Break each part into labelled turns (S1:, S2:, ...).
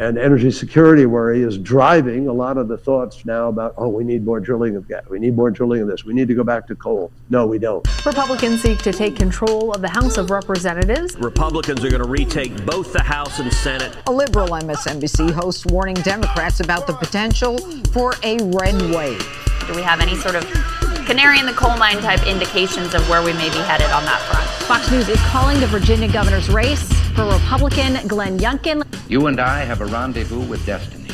S1: and energy security worry is driving a lot of the thoughts now about, oh, we need more drilling of gas. We need more drilling of this. We need to go back to coal. No, we don't.
S2: Republicans seek to take control of the House of Representatives.
S3: Republicans are going to retake both the House and Senate.
S4: A liberal MSNBC host warning Democrats about the potential for a red wave.
S5: Do we have any sort of canary in the coal mine type indications of where we may be headed on that front?
S2: Fox News is calling the Virginia governor's race for Republican Glenn Youngkin.
S6: You and I have a rendezvous with destiny.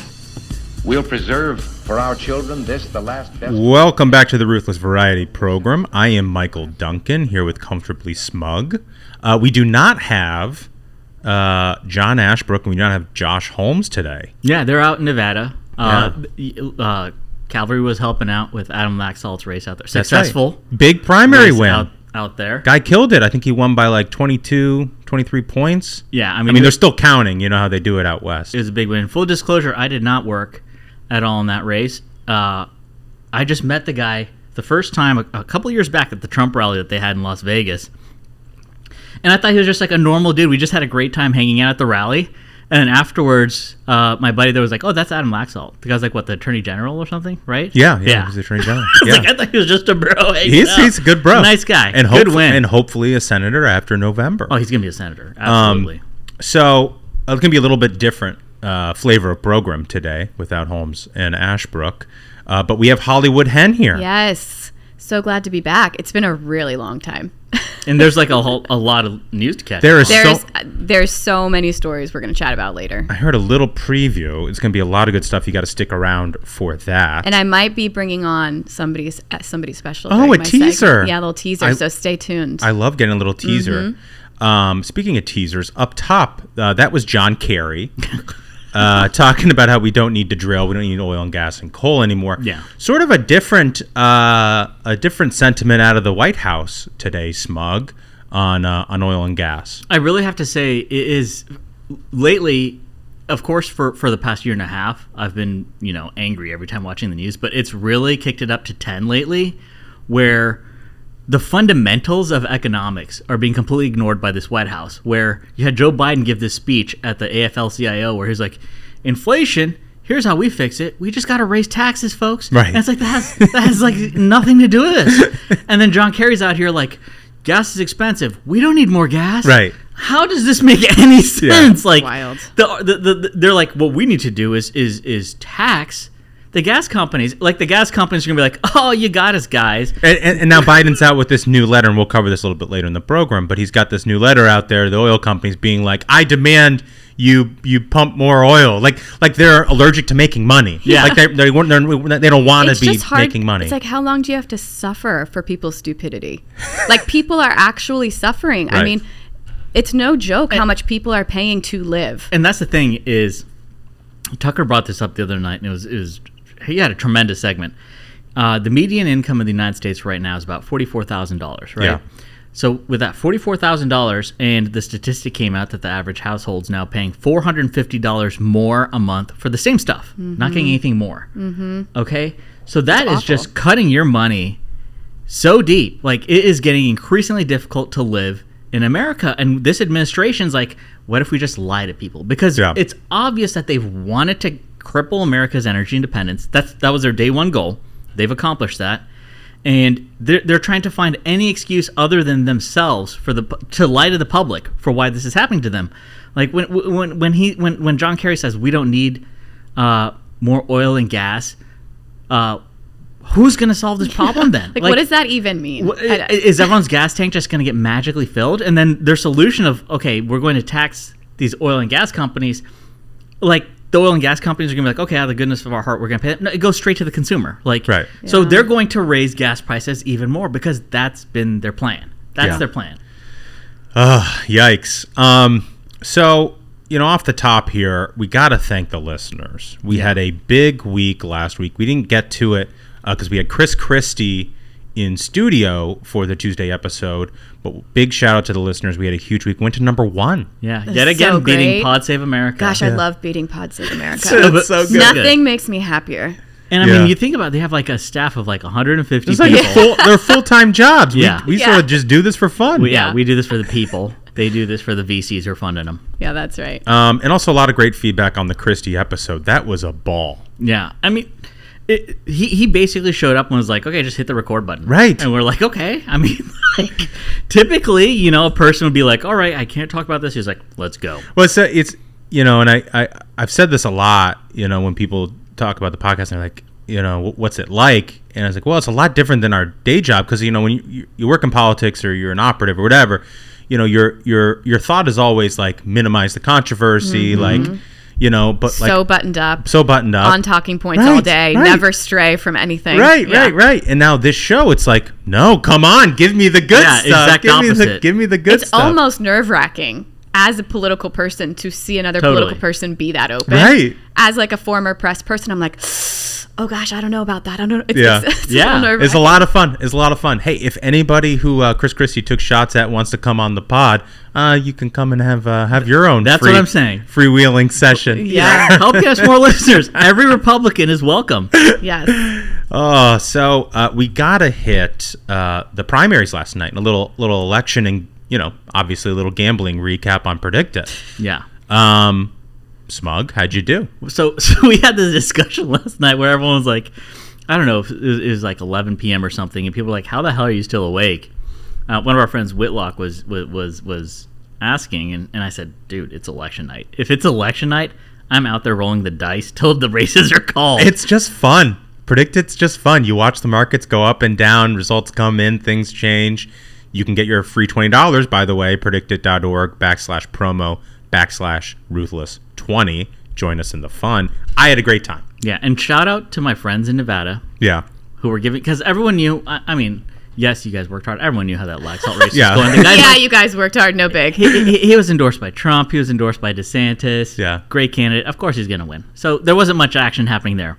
S6: We'll preserve for our children this, the last best.
S7: Welcome back to the Ruthless Variety program. I am Michael Duncan here with Comfortably Smug. Uh, we do not have uh, John Ashbrook and we do not have Josh Holmes today.
S8: Yeah, they're out in Nevada. Uh, uh, Cavalry was helping out with Adam Laxalt's race out there.
S7: That's right.
S8: Successful.
S7: Big primary win.
S8: out, out there.
S7: Guy killed it. I think he won by like 22, 23 points.
S8: Yeah, I mean,
S7: I
S8: mean,
S7: they're still counting. You know how they do it out west.
S8: It was a big win. Full disclosure, I did not work at all in that race. Uh, I just met the guy the first time a, a couple years back at the Trump rally that they had in Las Vegas. And I thought he was just like a normal dude. We just had a great time hanging out at the rally. And then afterwards, uh, my buddy there was like, "Oh, that's Adam Laxalt." The guy's like, "What, the Attorney General or something?" Right?
S7: yeah, yeah,
S8: yeah.
S7: He's the attorney general.
S8: I was
S7: Yeah.
S8: like, I thought he was just a bro.
S7: he's,
S8: out.
S7: he's a good bro.
S8: Nice guy.
S7: And
S8: good win.
S7: And hopefully a senator after November.
S8: oh, he's gonna be a senator.
S7: Um,
S8: Absolutely.
S7: So uh, it's going to be a little bit different uh, flavor of program today without Holmes and Ashbrook. Uh, but we have Hollywood Hen here.
S9: Yes. So glad to be back. It's been a really long time.
S8: and there's like a whole a lot of news to catch.
S7: There is
S9: There's
S7: so.
S9: uh, there's so many stories we're going to chat about later.
S7: I heard a little preview. It's going to be a lot of good stuff. You got to stick around for that.
S9: And I might be bringing on somebody's uh, somebody special.
S7: Oh, a
S9: my segment.
S7: teaser.
S9: Yeah, a little teaser.
S7: I-
S9: so stay tuned.
S7: I love getting a little teaser.
S9: Mm-hmm.
S7: Um, speaking of teasers, up top, uh, that was John Kerry uh, talking about how we don't need to drill, we don't need oil and gas and coal anymore.
S8: Yeah.
S7: sort of a different, uh, a different sentiment out of the White House today, Smug, on uh, on oil and gas.
S8: I really have to say it is lately of course for for the past year and a half I've been, you know, angry every time watching the news, but it's really kicked it up to 10 lately where the fundamentals of economics are being completely ignored by this White House where you had Joe Biden give this speech at the AFL-CIO where he's like inflation Here's how we fix it. We just got to raise taxes, folks.
S7: Right.
S8: And it's like that has, that has like nothing to do with this. And then John Kerry's out here like, gas is expensive. We don't need more gas.
S7: Right.
S8: How does this make any sense? Like
S9: Wild.
S8: The, the, the, the- they're like, what we need to do is is is tax the gas companies. Like the gas companies are gonna be like, oh, you got us, guys.
S7: And, and, and now Biden's out with this new letter, and we'll cover this a little bit later in the program. But he's got this new letter out there. The oil companies being like, "I demand you you pump more oil." Like like they're allergic to making money.
S8: Yeah.
S7: like they they, weren't- they're, they don't want to be
S9: just hard.
S7: making money.
S9: It's like how long do you have to suffer for people's stupidity? like people are actually suffering. I mean, it's no joke how much people are paying to live.
S8: And that's the thing is, Tucker brought this up the other night, and it was it was he had a tremendous segment. Uh, the median income in the United States right now is about forty four thousand dollars, right?
S7: Yeah.
S8: So with that forty four thousand dollars, and the statistic came out that the average household's now paying four hundred and fifty dollars more a month for the same stuff, not getting anything more. Mm-hmm. Okay, so that is just cutting your money so deep. Like it is getting increasingly difficult to live in America. And this administration's like, what if we just lie to people? Because
S7: Yeah.
S8: it's obvious that they've wanted to cripple America's energy independence. That's that was their day one goal. They've accomplished that. And they're, they're trying to find any excuse other than themselves for the to lie to the public for why this is happening to them. Like when when when he when when John Kerry says we don't need uh, more oil and gas, uh, who's going to solve this problem then?
S9: Like, what does that even mean?
S8: Wh- Is everyone's gas tank just going to get magically filled? And then their solution of okay, we're going to tax these oil and gas companies, like the oil and gas companies are going to be like, okay, out of the goodness of our heart, we're going to pay. It. No, it goes straight to the consumer. Like,
S7: Right.
S8: So they're going to raise gas prices even more because that's been their plan. That's
S7: Yeah.
S8: their plan.
S7: Ugh, yikes. Um, so, you know, off the top here, we got to thank the listeners. We had a big week last week. We didn't get to it because we had Chris Christie in studio for the Tuesday episode. But big shout out to the listeners. We had a huge week. Went to number one.
S8: Yeah.
S9: That's
S8: Yet again,
S9: so
S8: beating
S9: great.
S8: Pod Save America.
S9: Gosh, I love beating Pod Save America.
S8: It's so good.
S9: Nothing makes me happier.
S8: And I
S7: Yeah.
S8: mean, you think about it, they have like a staff of like 150
S7: It's like
S8: people.
S7: full, they're full time jobs.
S8: Yeah.
S7: We, we
S9: Yeah.
S7: sort of just do this for fun.
S8: We- yeah,
S9: Yeah.
S8: we do this for the people. They do this for the VCs who are funding them.
S9: Yeah, that's right.
S7: Um, and also a lot of great feedback on the Christie episode. That was a ball.
S8: Yeah, I mean, it, he he basically showed up and was like, "Okay, just hit the record button."
S7: Right.
S8: And we're like, "Okay." I mean, like, typically, you know, a person would be like, "All right, I can't talk about this." He's like, "Let's go."
S7: Well, it's, it's you know, and I, I I've said this a lot. You know, when people talk about the podcast, and they're like, you know, what's it like? And I was like, well, it's a lot different than our day job because you know, when you, you, you work in politics or you're an operative or whatever, you know, your your your thought is always like minimize the controversy, mm-hmm. like you know, but like
S9: so buttoned up,
S7: so buttoned up
S9: on talking points
S7: Right,
S9: all day,
S7: right.
S9: never stray from anything.
S7: Right,
S9: Yeah.
S7: right, right. And now this show, it's like, no, come on, give me the good
S8: Yeah,
S7: stuff.
S8: exact
S7: give me the
S8: opposite.
S7: give me the good
S9: It's
S7: stuff.
S9: almost nerve wracking as a political person to see another
S8: Totally.
S9: political person be that open.
S7: Right.
S9: As like a former press person, I'm like, oh gosh, I don't know about that. I don't know. It's,
S7: Yeah.
S9: it's, it's
S8: Yeah.
S9: nerve
S7: It's a lot of fun. It's a lot of fun. Hey, if anybody who uh, Chris Christie took shots at wants to come on the pod, uh, you can come and have uh, have your own.
S8: That's
S7: free-
S8: what I'm saying.
S7: Freewheeling session.
S9: Yeah.
S8: Help get us more listeners. Every Republican is welcome.
S9: yes.
S7: Oh, so uh, we gotta hit uh, the primaries last night. and A little little election and you know obviously a little gambling recap on PredictIt.
S8: Yeah.
S7: Um, Smug, how'd you do?
S8: So, so we had this discussion last night where everyone was like, I don't know, if it was, it was like 11 p.m. or something, and people were like, "How the hell are you still awake?" Uh, one of our friends, Whitlock, was was was, asking, and, and I said, "Dude, it's election night. If it's election night, I'm out there rolling the dice till the races are called."
S7: It's just fun. PredictIt's just fun. You watch the markets go up and down, results come in, things change. You can get your free twenty dollars, by the way, predictit.org backslash promo backslash ruthless twenty. Join us in the fun. I had a great time.
S8: yeah, and shout out to my friends in Nevada
S7: Yeah.
S8: who were giving because everyone knew. I, I mean, yes, you guys worked hard. Everyone knew how that Laxalt race
S7: Yeah.
S8: was going. The guy
S9: Yeah, you guys worked hard. No big.
S8: he, he, he was endorsed by Trump. He was endorsed by DeSantis.
S7: Yeah.
S8: Great candidate. Of course he's going to win. So there wasn't much action happening there.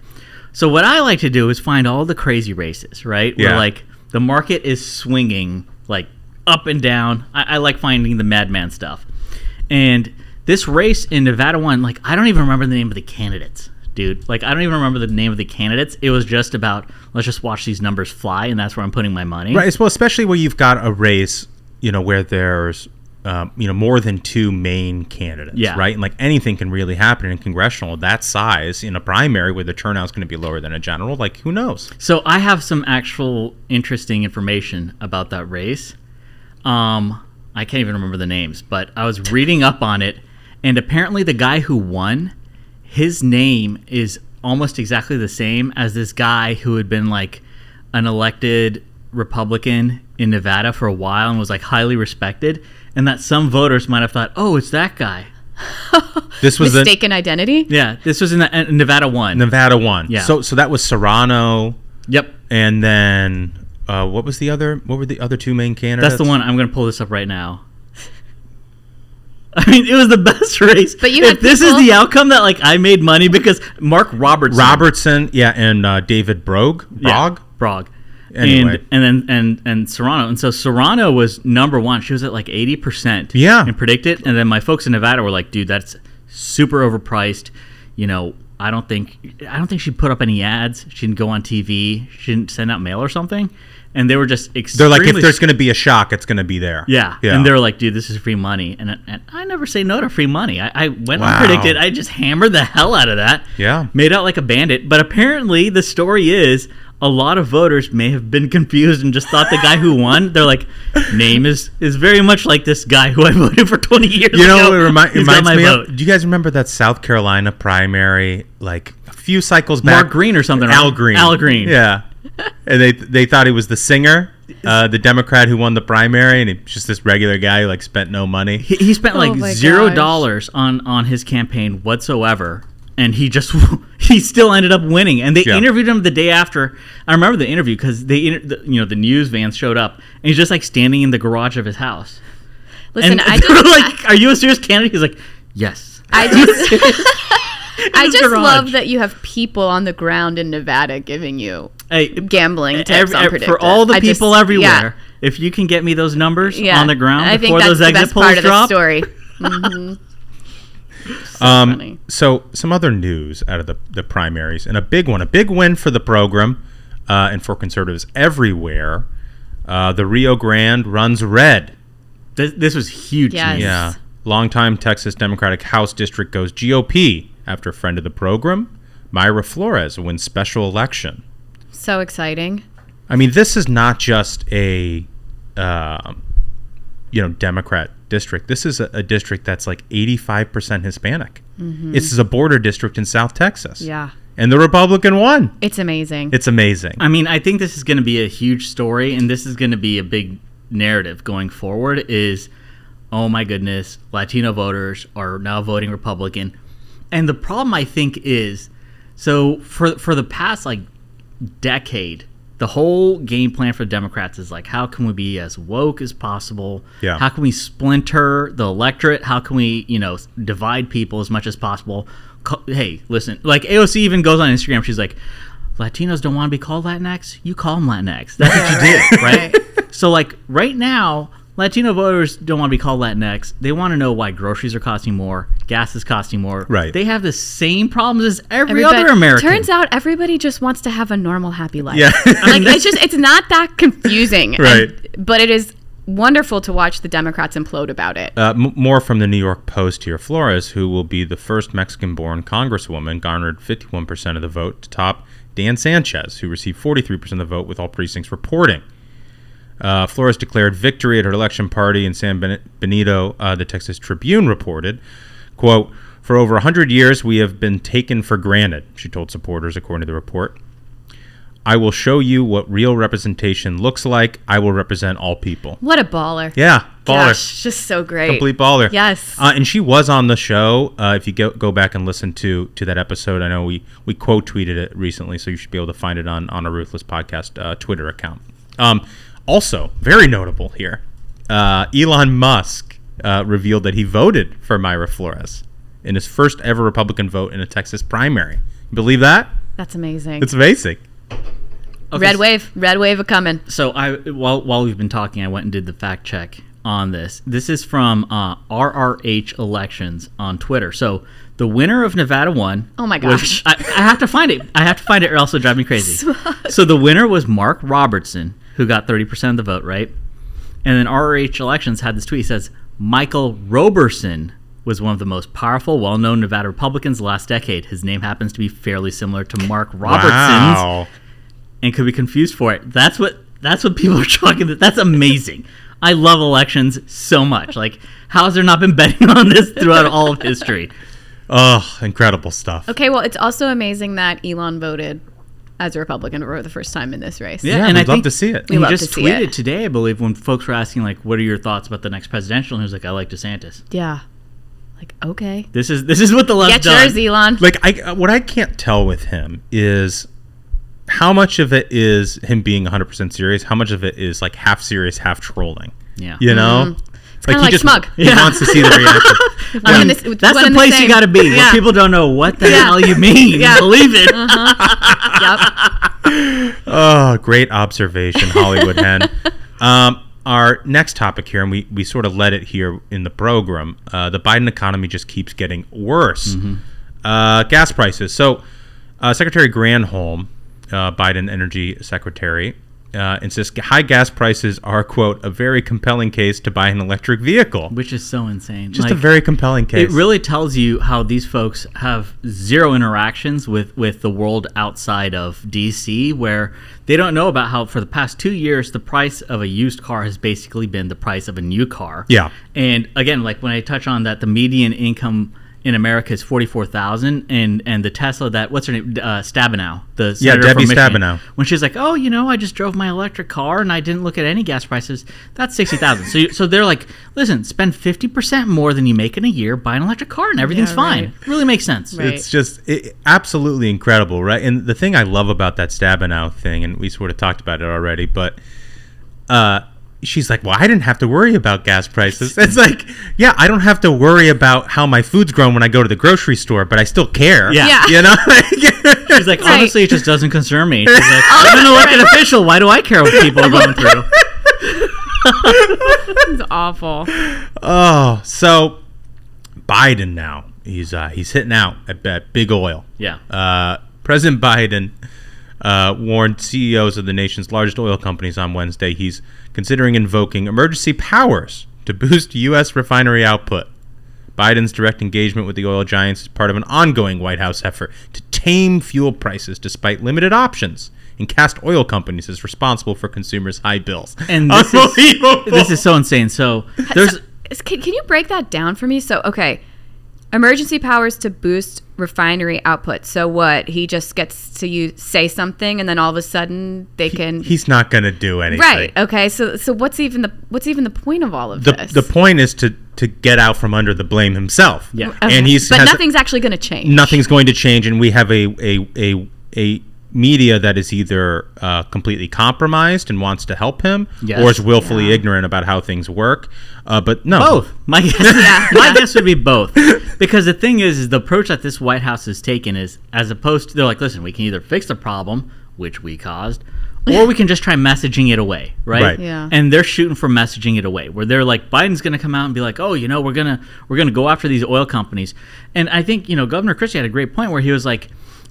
S8: So what I like to do is find all the crazy races, right?
S7: Yeah.
S8: Where like the market is swinging like up and down. I, I like finding the madman stuff. And this race in Nevada one, like I don't even remember the name of the candidates. Dude, like I don't even remember the name of the candidates. It was just about let's just watch these numbers fly, and that's where I'm putting my money.
S7: Right. Well, especially where you've got a race, you know, where there's, um, you know, more than two main candidates.
S8: Yeah.
S7: Right. And like anything can really happen in congressional that size in a primary where the turnout's going to be lower than a general. Like, who knows?
S8: So I have some actual interesting information about that race. Um, I can't even remember the names, but I was reading up on it, and apparently the guy who won, his name is almost exactly the same as this guy who had been like an elected Republican in Nevada for a while and was like highly respected, and that some voters might have thought, "Oh, it's that guy."
S7: This was the
S9: Mistaken identity.
S8: Yeah, this was in the, uh, Nevada one.
S7: Nevada one.
S8: Yeah.
S7: So, so that was Serrano,
S8: Yep,
S7: and then uh, what was the other? What were the other two main candidates?
S8: That's the one. I'm going to pull this up right now. I mean, it was the best race.
S9: But you
S8: if
S9: had
S8: this is the outcome that like I made money because Mark Robertson,
S7: Robertson, yeah, and uh, David Brog,
S8: yeah,
S7: Brog.
S8: Brog,
S7: Anyway.
S8: and and then and and Serrano, and so Serrano was number one. She was at like eighty percent.
S7: Yeah.
S8: and PredictIt. And then my folks in Nevada were like, "Dude, that's super overpriced." You know, I don't think I don't think she put up any ads. She didn't go on TV. She didn't send out mail or something. And they were just
S7: They're like, if there's going to be a shock, it's going to be there.
S8: Yeah.
S7: yeah.
S8: And they were like, dude, this is free money. And, and I never say no to free money. I, I went
S7: Wow.
S8: PredictIt. I just hammered the hell out of that.
S7: Yeah.
S8: Made out like a bandit. But apparently the story is a lot of voters may have been confused and just thought the guy who won, they're like, name is is very much like this guy who I voted for 20 years
S7: You know
S8: ago.
S7: it remi- reminds
S8: my
S7: me
S8: vote.
S7: of? Do you guys remember that South Carolina primary, like a few cycles back?
S8: Mark Green or something,
S7: Al
S8: right?
S7: Green.
S8: Al Green.
S7: Yeah. And they they thought he was the singer, uh, the Democrat who won the primary, and he's just this regular guy who like spent no money.
S8: He, he spent
S9: Oh
S8: like
S9: my
S8: zero
S9: gosh.
S8: dollars on on his campaign whatsoever, and he just he still ended up winning. And they
S7: Yeah.
S8: interviewed him the day after. I remember the interview because they inter- the, you know the news vans showed up, and he's just like standing in the garage of his house.
S9: Listen,
S8: and
S9: I
S8: they
S9: just,
S8: like, "Are you a serious candidate?" He's like, "Yes."
S9: I just, I just
S8: garage.
S9: love that you have people on the ground in Nevada giving you
S8: Hey,
S9: gambling tips
S8: every-
S9: on
S8: for all the
S9: I just-
S8: people everywhere,
S9: Yeah,
S8: if you can get me those numbers
S9: yeah.
S8: on the ground
S9: I
S8: before those exit
S9: best
S8: polls
S9: part of the
S8: drop,
S9: story. Mhm. So
S7: Um,
S9: funny.
S7: So some other news out of the, the primaries, and a big one, a big win for the program uh, and for conservatives everywhere. Uh, the Rio Grande runs red.
S8: This, this was huge.
S9: Yes.
S8: news.
S7: Yeah. Longtime Texas Democratic House District goes GOP after a friend of the program, Mayra Flores, wins special election.
S9: So exciting.
S7: I mean, this is not just a, um you know, Democrat district. This is a, a district that's like 85% Hispanic. This is a border district in South Texas.
S9: Yeah.
S7: And the Republican won.
S9: It's amazing.
S7: It's amazing.
S8: I mean, I think this is going to be a huge story, and this is going to be a big narrative going forward. Is oh my goodness, Latino voters are now voting Republican, and the problem I think is so for for the past like decade, the whole game plan for the Democrats is like, how can we be as woke as possible?
S7: Yeah.
S8: How can we splinter the electorate? How can we, you know, divide people as much as possible? Hey, listen, like AOC even goes on Instagram. She's like, Latinos don't want to be called Latinx. You call them Latinx. That's what you do, right? So, like right now, Latino voters don't want to be called Latinx. They want to know why groceries are costing more, gas is costing more.
S7: Right.
S8: They have the same problems as every
S9: Everybody-
S8: other American.
S9: Turns out everybody just wants to have a normal, happy life.
S7: Yeah.
S9: like it's just it's not that confusing. And-
S7: Right.
S9: but it is wonderful to watch the Democrats implode about it.
S7: Uh, m- more from the New York Post here. Flores, who will be the first Mexican born congresswoman, garnered 51% of the vote to top Dan Sanchez, who received 43% of the vote, with all precincts reporting. Uh, Flores declared victory at her election party in San Benito, uh, the Texas Tribune reported. Quote, For over 100 years, we have been taken for granted, she told supporters, according to the report. I will show you what real representation looks like. I will represent all people.
S9: What a baller.
S7: Yeah, baller.
S9: Gosh, just so great.
S7: Complete baller.
S9: Yes.
S7: Uh, and she was on the show. Uh, if you go go back and listen to to that episode, I know we we quote tweeted it recently, so you should be able to find it on on a Ruthless Podcast uh, Twitter account. Um, also, very notable here, uh, Elon Musk uh, revealed that he voted for Mayra Flores in his first ever Republican vote in a Texas primary. You believe that?
S9: That's amazing.
S7: It's amazing.
S8: Okay,
S9: red wave, red wave a coming.
S8: So I while while we've been talking, I went and did the fact check on this. This is from uh, RRH Elections on Twitter. So the winner of Nevada won.
S9: Oh my
S8: was-
S9: gosh.
S8: I, I have to find it. I have to find it, or else it'll drive me crazy. so the winner was Mark Robertson, who got thirty percent of the vote, right? And then RRH Elections had this tweet. It says Michael Roberson was one of the most powerful, well-known Nevada Republicans last decade. His name happens to be fairly similar to Mark Robertson's
S7: Wow.
S8: and could be confused for it. That's what that's what people are talking. That's amazing. I love elections so much. Like, how has there not been betting on this throughout all of history?
S7: Oh, incredible stuff.
S9: Okay, well, it's also amazing that Elon voted as a Republican for the first time in this race.
S7: Yeah,
S8: and
S7: we'd
S8: I
S7: love to see it.
S8: He just
S9: to
S8: tweeted
S9: it.
S8: today, I believe, when folks were asking like, "What are your thoughts about the next presidential?" And he was like, "I like DeSantis."
S9: Yeah. Like, okay.
S8: This is this is what the left
S9: Get
S8: done.
S9: yours, Elon.
S7: like I what I can't tell with him is how much of it is him being 100% serious, how much of it is like half serious, half trolling.
S8: Yeah.
S7: You know? Mm-hmm.
S9: It's kinda like Smug.
S7: He
S8: Yeah.
S7: wants to see the reaction.
S9: One in the-
S8: That's the place
S9: same.
S8: you got to be.
S9: Yeah.
S8: Where people don't know what the
S9: Yeah.
S8: hell you mean.
S9: Yeah.
S8: Believe it.
S9: Yep.
S7: oh, great observation, Hollywood hen. Um, our next topic here, and we, we sort of led it here in the program, uh, the Biden economy just keeps getting worse. Uh, gas prices. So, uh, Secretary Granholm, uh, Biden Energy Secretary, uh, insists high gas prices are, quote, a very compelling case to buy an electric vehicle.
S8: Which is so insane.
S7: Just a very compelling case.
S8: It really tells you how these folks have zero interactions with, with the world outside of DC, where they don't know about how for the past two years the price of a used car has basically been the price of a new car.
S7: Yeah.
S8: And again, like when I touch on that, the median income in America is forty four thousand, and and the Tesla that what's her name uh, Stabenow, the
S7: Yeah,
S8: senator
S7: Debbie
S8: Michigan,
S7: Stabenow.
S8: when she's like, oh, you know, I just drove my electric car and I didn't look at any gas prices. That's sixty thousand. so you, so they're like, listen, spend fifty percent more than you make in a year, buy an electric car, and everything's
S9: Yeah,
S8: fine.
S9: right.
S8: Really makes sense.
S9: Right.
S7: It's just it, absolutely incredible, right? And the thing I love about that Stabenow thing, and we sort of talked about it already, but uh, she's like, "Well, I didn't have to worry about gas prices." It's like, yeah, I don't have to worry about how my food's grown when I go to the grocery store, but I still care.
S8: Yeah.
S9: Yeah.
S7: you know.
S8: She's like,
S9: Right.
S8: honestly, it just doesn't concern me. She's like, I'm an elected official. Why do I care what people are going through?
S9: It's awful.
S7: oh, so Biden now he's uh, he's hitting out at, at big oil.
S8: Yeah.
S7: Uh, President Biden uh, warned CEOs of the nation's largest oil companies on Wednesday he's considering invoking emergency powers to boost U.S. refinery output. Biden's direct engagement with the oil giants is part of an ongoing White House effort to tame fuel prices despite limited options and cast oil companies as responsible for consumers' high bills.
S8: And this is, this is so insane. So there's
S9: Is- Can, can you break that down for me? So, okay, emergency powers to boost refinery output. So what? He just gets to you say something, and then all of a sudden they can.
S7: He's not going to do anything.
S9: right. Okay. So so what's even the what's even the point of all of
S7: The,
S9: this?
S7: the point is to to get out from under the blame himself.
S8: Yeah.
S9: Okay.
S7: And he's
S9: but
S7: has-
S9: nothing's actually going to change.
S7: nothing's going to change, and we have a a a, a media that is either uh, completely compromised and wants to help him,
S8: Yes.
S7: or is willfully ignorant about how things work. Uh, but no,
S8: both. My guess, yeah. my guess would be both. Because the thing is, is the approach that this White House has taken is, as opposed to, they're like, listen, we can either fix the problem, which we caused, or we can just try messaging it away, right?
S7: Right.
S9: Yeah.
S8: And they're shooting for messaging it away, where they're like, Biden's going to come out and be like, oh, you know, we're gonna we're gonna go after these oil companies. And I think you know, Governor Christie had a great point where he was like.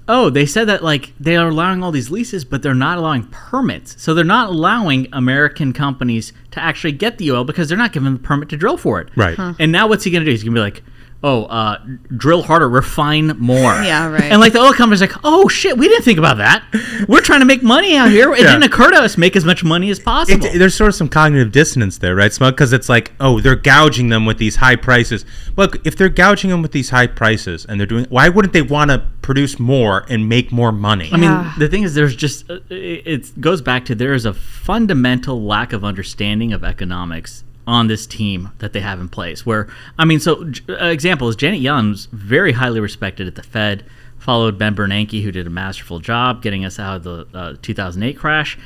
S8: Oh, they said that like they are allowing all these leases, but they're not allowing permits. So they're not allowing American companies to actually get the oil because they're not given the permit to drill for it.
S7: Right.
S8: And now what's he going to do? He's going to be like, oh, uh, drill harder, refine more.
S9: Yeah, right.
S8: And like the oil company's like, oh shit, we didn't think about that. We're trying to make money out here. It
S7: Yeah.
S8: didn't occur to us make as much money as possible.
S7: It, there's sort of some cognitive dissonance there, right, Smug? Because it's like, oh, they're gouging them with these high prices. Look, if they're gouging them with these high prices and they're doing, why wouldn't they want to produce more and make more money?
S8: I mean, the thing is, there's just uh, it it goes back to there is a fundamental lack of understanding of economics on this team that they have in place. Where I mean, so uh, example is Janet Yellen was very highly respected at the Fed. Followed Ben Bernanke, who did a masterful job getting us out of the uh, 2008 crash,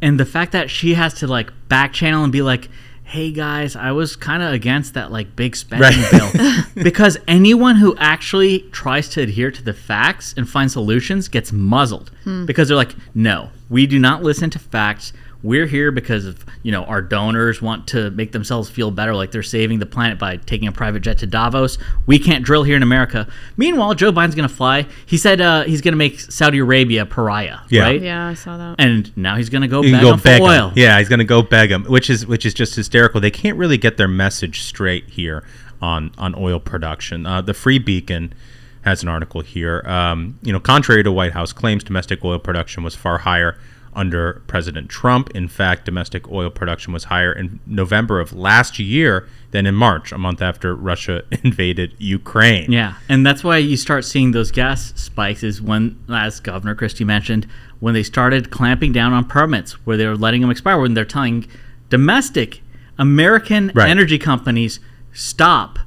S8: and the fact that she has to like back channel and be like, "Hey guys, I was kind of against that like big spending
S7: Right.
S8: bill," because anyone who actually tries to adhere to the facts and find solutions gets muzzled because they're like, no, we do not listen to facts. We're here because of you know our donors want to make themselves feel better, like they're saving the planet by taking a private jet to Davos. We can't drill here in America. Meanwhile, Joe Biden's going to fly. He said uh, he's going to make Saudi Arabia pariah,
S7: Yeah.
S8: right?
S9: yeah, I saw that.
S8: And now he's going to go
S7: You
S8: beg
S7: go
S8: him for
S7: beg 'em.
S8: oil.
S7: Yeah, he's going to go beg them, which is which is just hysterical. They can't really get their message straight here on on oil production. Uh, the Free Beacon has an article here. Um, you know, contrary to White House claims, domestic oil production was far higher under President Trump. In fact, domestic oil production was higher in November of last year than in March, a month after Russia invaded Ukraine.
S8: Yeah, and that's why you start seeing those gas spikes is when, as Governor Christie mentioned, when they started clamping down on permits, where they were letting them expire, when they're telling domestic American
S7: Right.
S8: energy companies, stop.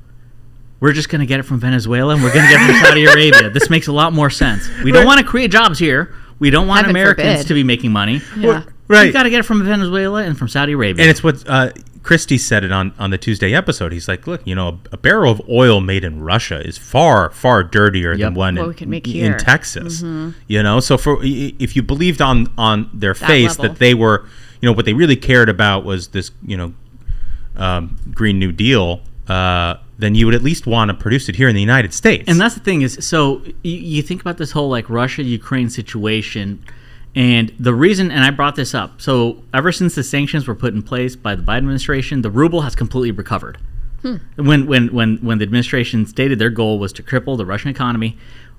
S8: We're just going to get it from Venezuela and we're going to get it from Saudi Arabia. This makes a lot more sense. We don't want to create jobs here. We don't want
S9: Heaven
S8: Americans
S9: forbid.
S8: to be making money.
S9: Yeah.
S7: Right.
S8: We got to get it from Venezuela and from Saudi Arabia.
S7: And it's what uh, Christie said it on, on the Tuesday episode. He's like, look, you know, a, a barrel of oil made in Russia is far, far dirtier than one
S9: What
S7: in,
S9: we can make
S7: in
S9: here.
S7: Texas. You know, so for if you believed on on their face
S9: level.
S7: that they were, you know, what they really cared about was this, you know, um, Green New Deal, uh, then you would at least want to produce it here in the United States.
S8: And that's the thing is, so you, you think about this whole like Russia Ukraine situation, and the reason, and I brought this up. So ever since the sanctions were put in place by the Biden administration, the ruble has completely recovered. Hmm. When when when when the administration stated their goal was to cripple the Russian economy,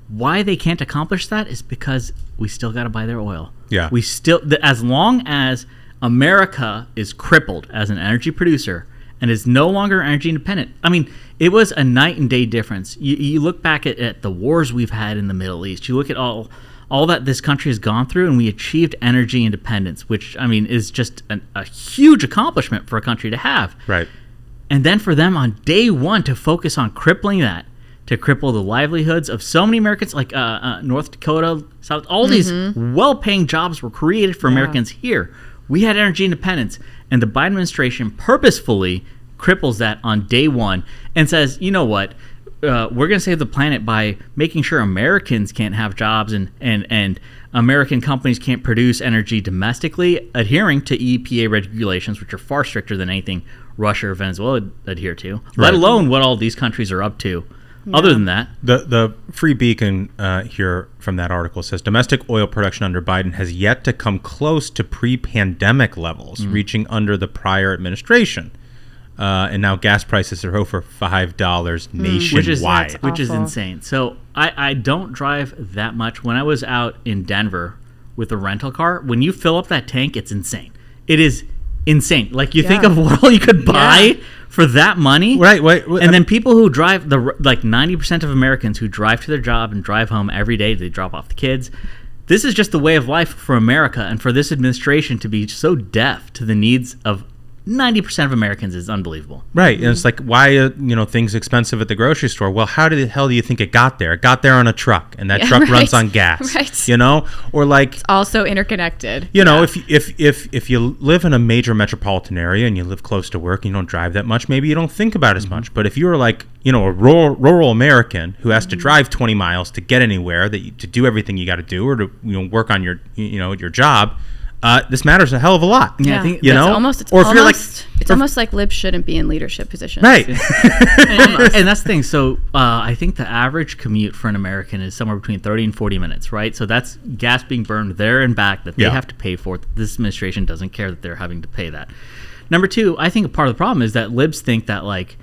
S8: why they can't accomplish that is because we still got to buy their oil.
S7: Yeah.
S8: we still as long as America is crippled as an energy producer and is no longer energy independent. I mean, it was a night and day difference. You, you look back at, at the wars we've had in the Middle East. You look at all all that this country has gone through, and we achieved energy independence, which I mean is just an, a huge accomplishment for a country to have.
S7: right.
S8: And then for them on day one to focus on crippling that, to cripple the livelihoods of so many Americans, like uh, uh, North Dakota, South, all these well paying jobs were created for Americans here. We had energy independence. And the Biden administration purposefully cripples that on day one and says, you know what? Uh, we're going to save the planet by making sure Americans can't have jobs and, and, and American companies can't produce energy domestically, adhering to EPA regulations, which are far stricter than anything Russia or Venezuela adhere to, let alone what all these countries are up to. Other than that,
S7: The the Free Beacon uh, here from that article says domestic oil production under Biden has yet to come close to pre-pandemic levels, reaching under the prior administration. Uh, and now gas prices are over five dollars nationwide.
S8: which is
S9: That's
S8: which is insane. So I, I don't drive that much. When I was out in Denver with a rental car, when you fill up that tank, it's insane. It is insane. Like you think of what all you could buy for that money,
S7: Right, wait, wait,
S8: and
S7: I
S8: then people who drive the like ninety percent of Americans who drive to their job and drive home every day. They drop off the kids. This is just the way of life for America, and for this administration to be so deaf to the needs of ninety percent of Americans is unbelievable.
S7: Right, and it's like why uh, you know things expensive at the grocery store. Well, how the hell do you think it got there? It got there on a truck, and that
S9: Yeah,
S7: truck
S9: right,
S7: runs on gas.
S9: right.
S7: You know, or like it's
S9: Also interconnected.
S7: you know, if if if if you live in a major metropolitan area and you live close to work, and you don't drive that much. Maybe you don't think about as much. But if you're like you know a rural rural American who has to drive 20 miles to get anywhere, that you, to do everything you got to do, or to you know work on your you know your job, uh, this matters a hell of a lot.
S8: Yeah, I think
S7: you know,
S9: almost it's
S7: or if
S9: almost
S7: you're like
S9: it's almost like libs shouldn't be in leadership positions.
S7: right.
S8: and that's the thing. So uh, I think the average commute for an American is somewhere between 30 and 40 minutes, right? So that's gas being burned there and back that they
S7: Yeah.
S8: have to pay for. This administration doesn't care that they're having to pay that. Number two, I think a part of the problem is that libs think that like,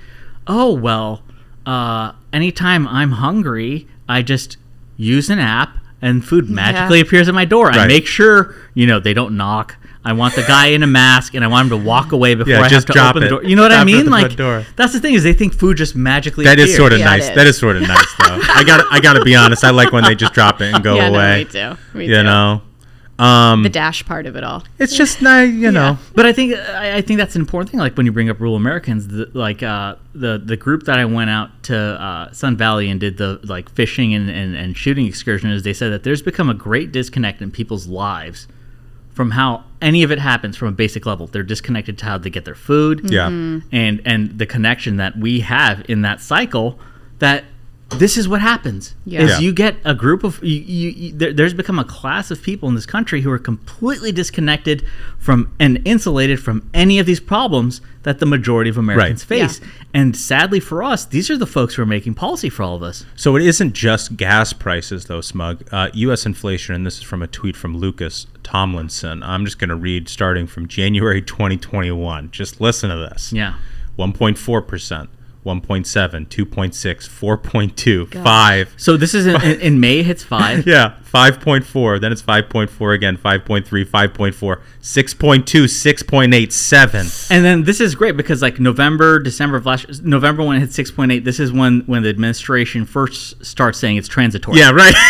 S8: oh well, uh, anytime I'm hungry, I just use an app and food magically appears at my door. I make sure you know they don't knock. I want the guy in a mask, and I want him to walk away before
S7: Yeah,
S8: I have
S7: just
S8: to
S7: drop
S8: open the door. You know what I
S7: Drop it
S8: mean? Like
S7: door.
S8: that's the thing is they think food just magically.
S7: That is
S8: appears.
S7: sort of
S9: Yeah,
S7: nice.
S9: it
S7: That
S9: is.
S7: is sort of nice, though. I got. I got to be honest. I like when they just drop it and go away.
S9: Yeah, no, me too. Me
S7: you
S9: too.
S7: know, um,
S9: The dash part of it all.
S7: it's just nice. You know,
S8: But I think I, I think that's an important thing. Like when you bring up rural Americans, the, like uh, the the group that I went out to uh, Sun Valley and did the like fishing and, and, and shooting excursion is they said that there's become a great disconnect in people's lives from how any of it happens from a basic level. They're disconnected to how they get their food.
S7: yeah.
S8: and and the connection that we have in that cycle that this is what happens
S9: Yeah.
S8: is
S7: Yeah.
S8: you get a group of you, you, you there, there's become a class of people in this country who are completely disconnected from and insulated from any of these problems that the majority of Americans
S7: Right.
S8: face and sadly for us these are the folks who are making policy for all of us
S7: So it isn't just gas prices, though, Smug. Uh, U.S. inflation, and this is from a tweet from Lucas Tomlinson. I'm just going to read starting from January 2021. Just listen to this.
S8: yeah
S7: 1.4 percent, 1.7, 2.6, 4.2, 5.
S8: so this is in, in, in May hits five
S7: Yeah, 5.4. Then it's 5.4 again, 5.3, 5.4, 6.2, 6.87.
S8: And then this is great because like November, December of last November when it hit six point eight, this is when when the administration first starts saying it's transitory.
S7: Yeah, right.